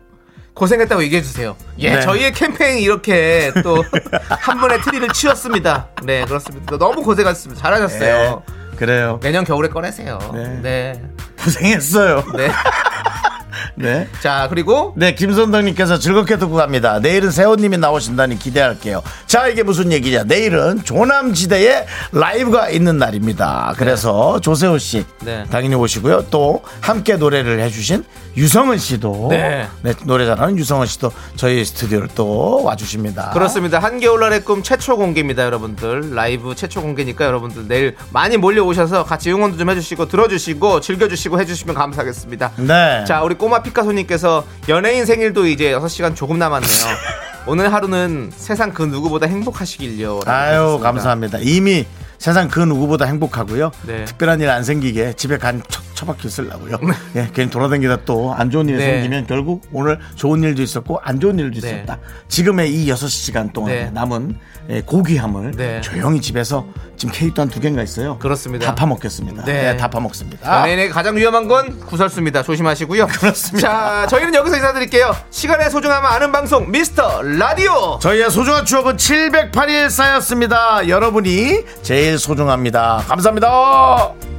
고생했다고 얘기해 주세요. 예, 네. 저희의 캠페인이 이렇게 또 한 번에 트리를 치웠습니다. 네, 그렇습니다. 너무 고생하셨습니다. 잘하셨어요. 그래요. 내년 겨울에 꺼내세요. 네. 네. 고생했어요. 네. 네. 자, 그리고 네, 김선덕님께서 즐겁게 듣고 갑니다. 내일은 세호님이 나오신다니 기대할게요. 자, 이게 무슨 얘기냐. 내일은 조남지대의 라이브가 있는 날입니다. 그래서 조세호 씨 네. 당연히 오시고요. 또 함께 노래를 해주신 유성은 씨도 네. 네, 노래 잘하는 유성은 씨도 저희 스튜디오를 또 와주십니다. 그렇습니다. 한겨울날의 꿈 최초 공개입니다, 여러분들. 라이브 최초 공개니까 여러분들 내일 많이 몰려오셔서 같이 응원도 좀 해주시고 들어주시고 즐겨주시고 해주시면 감사하겠습니다. 네. 자, 우리 꼬마 피카소님께서 연예인 생일도 이제 6시간 조금 남았네요. 오늘 하루는 세상 그 누구보다 행복하시길요. 아유 하셨습니다. 감사합니다. 이미 세상 그 누구보다 행복하고요. 네. 특별한 일 안 생기게 집에 간 처, 처박혀 쓰려고요. 예, 괜히 돌아다니다 또 안 좋은 일이 네. 생기면 결국 오늘 좋은 일도 있었고 안 좋은 일도 네. 있었다. 지금의 이 6시간 동안 네. 남은 예, 고귀함을 네. 조용히 집에서 지금 케이크도 한두 개인가 있어요. 그렇습니다. 다 파먹겠습니다. 네. 네, 다 파먹습니다. 연예인에게 가장 위험한 건 구설수입니다. 조심하시고요. 그렇습니다. 자, 저희는 여기서 인사드릴게요. 시간의 소중함을 아는 방송 미스터 라디오. 저희의 소중한 추억은 708일 쌓였습니다. 여러분이 제일 소중합니다. 감사합니다.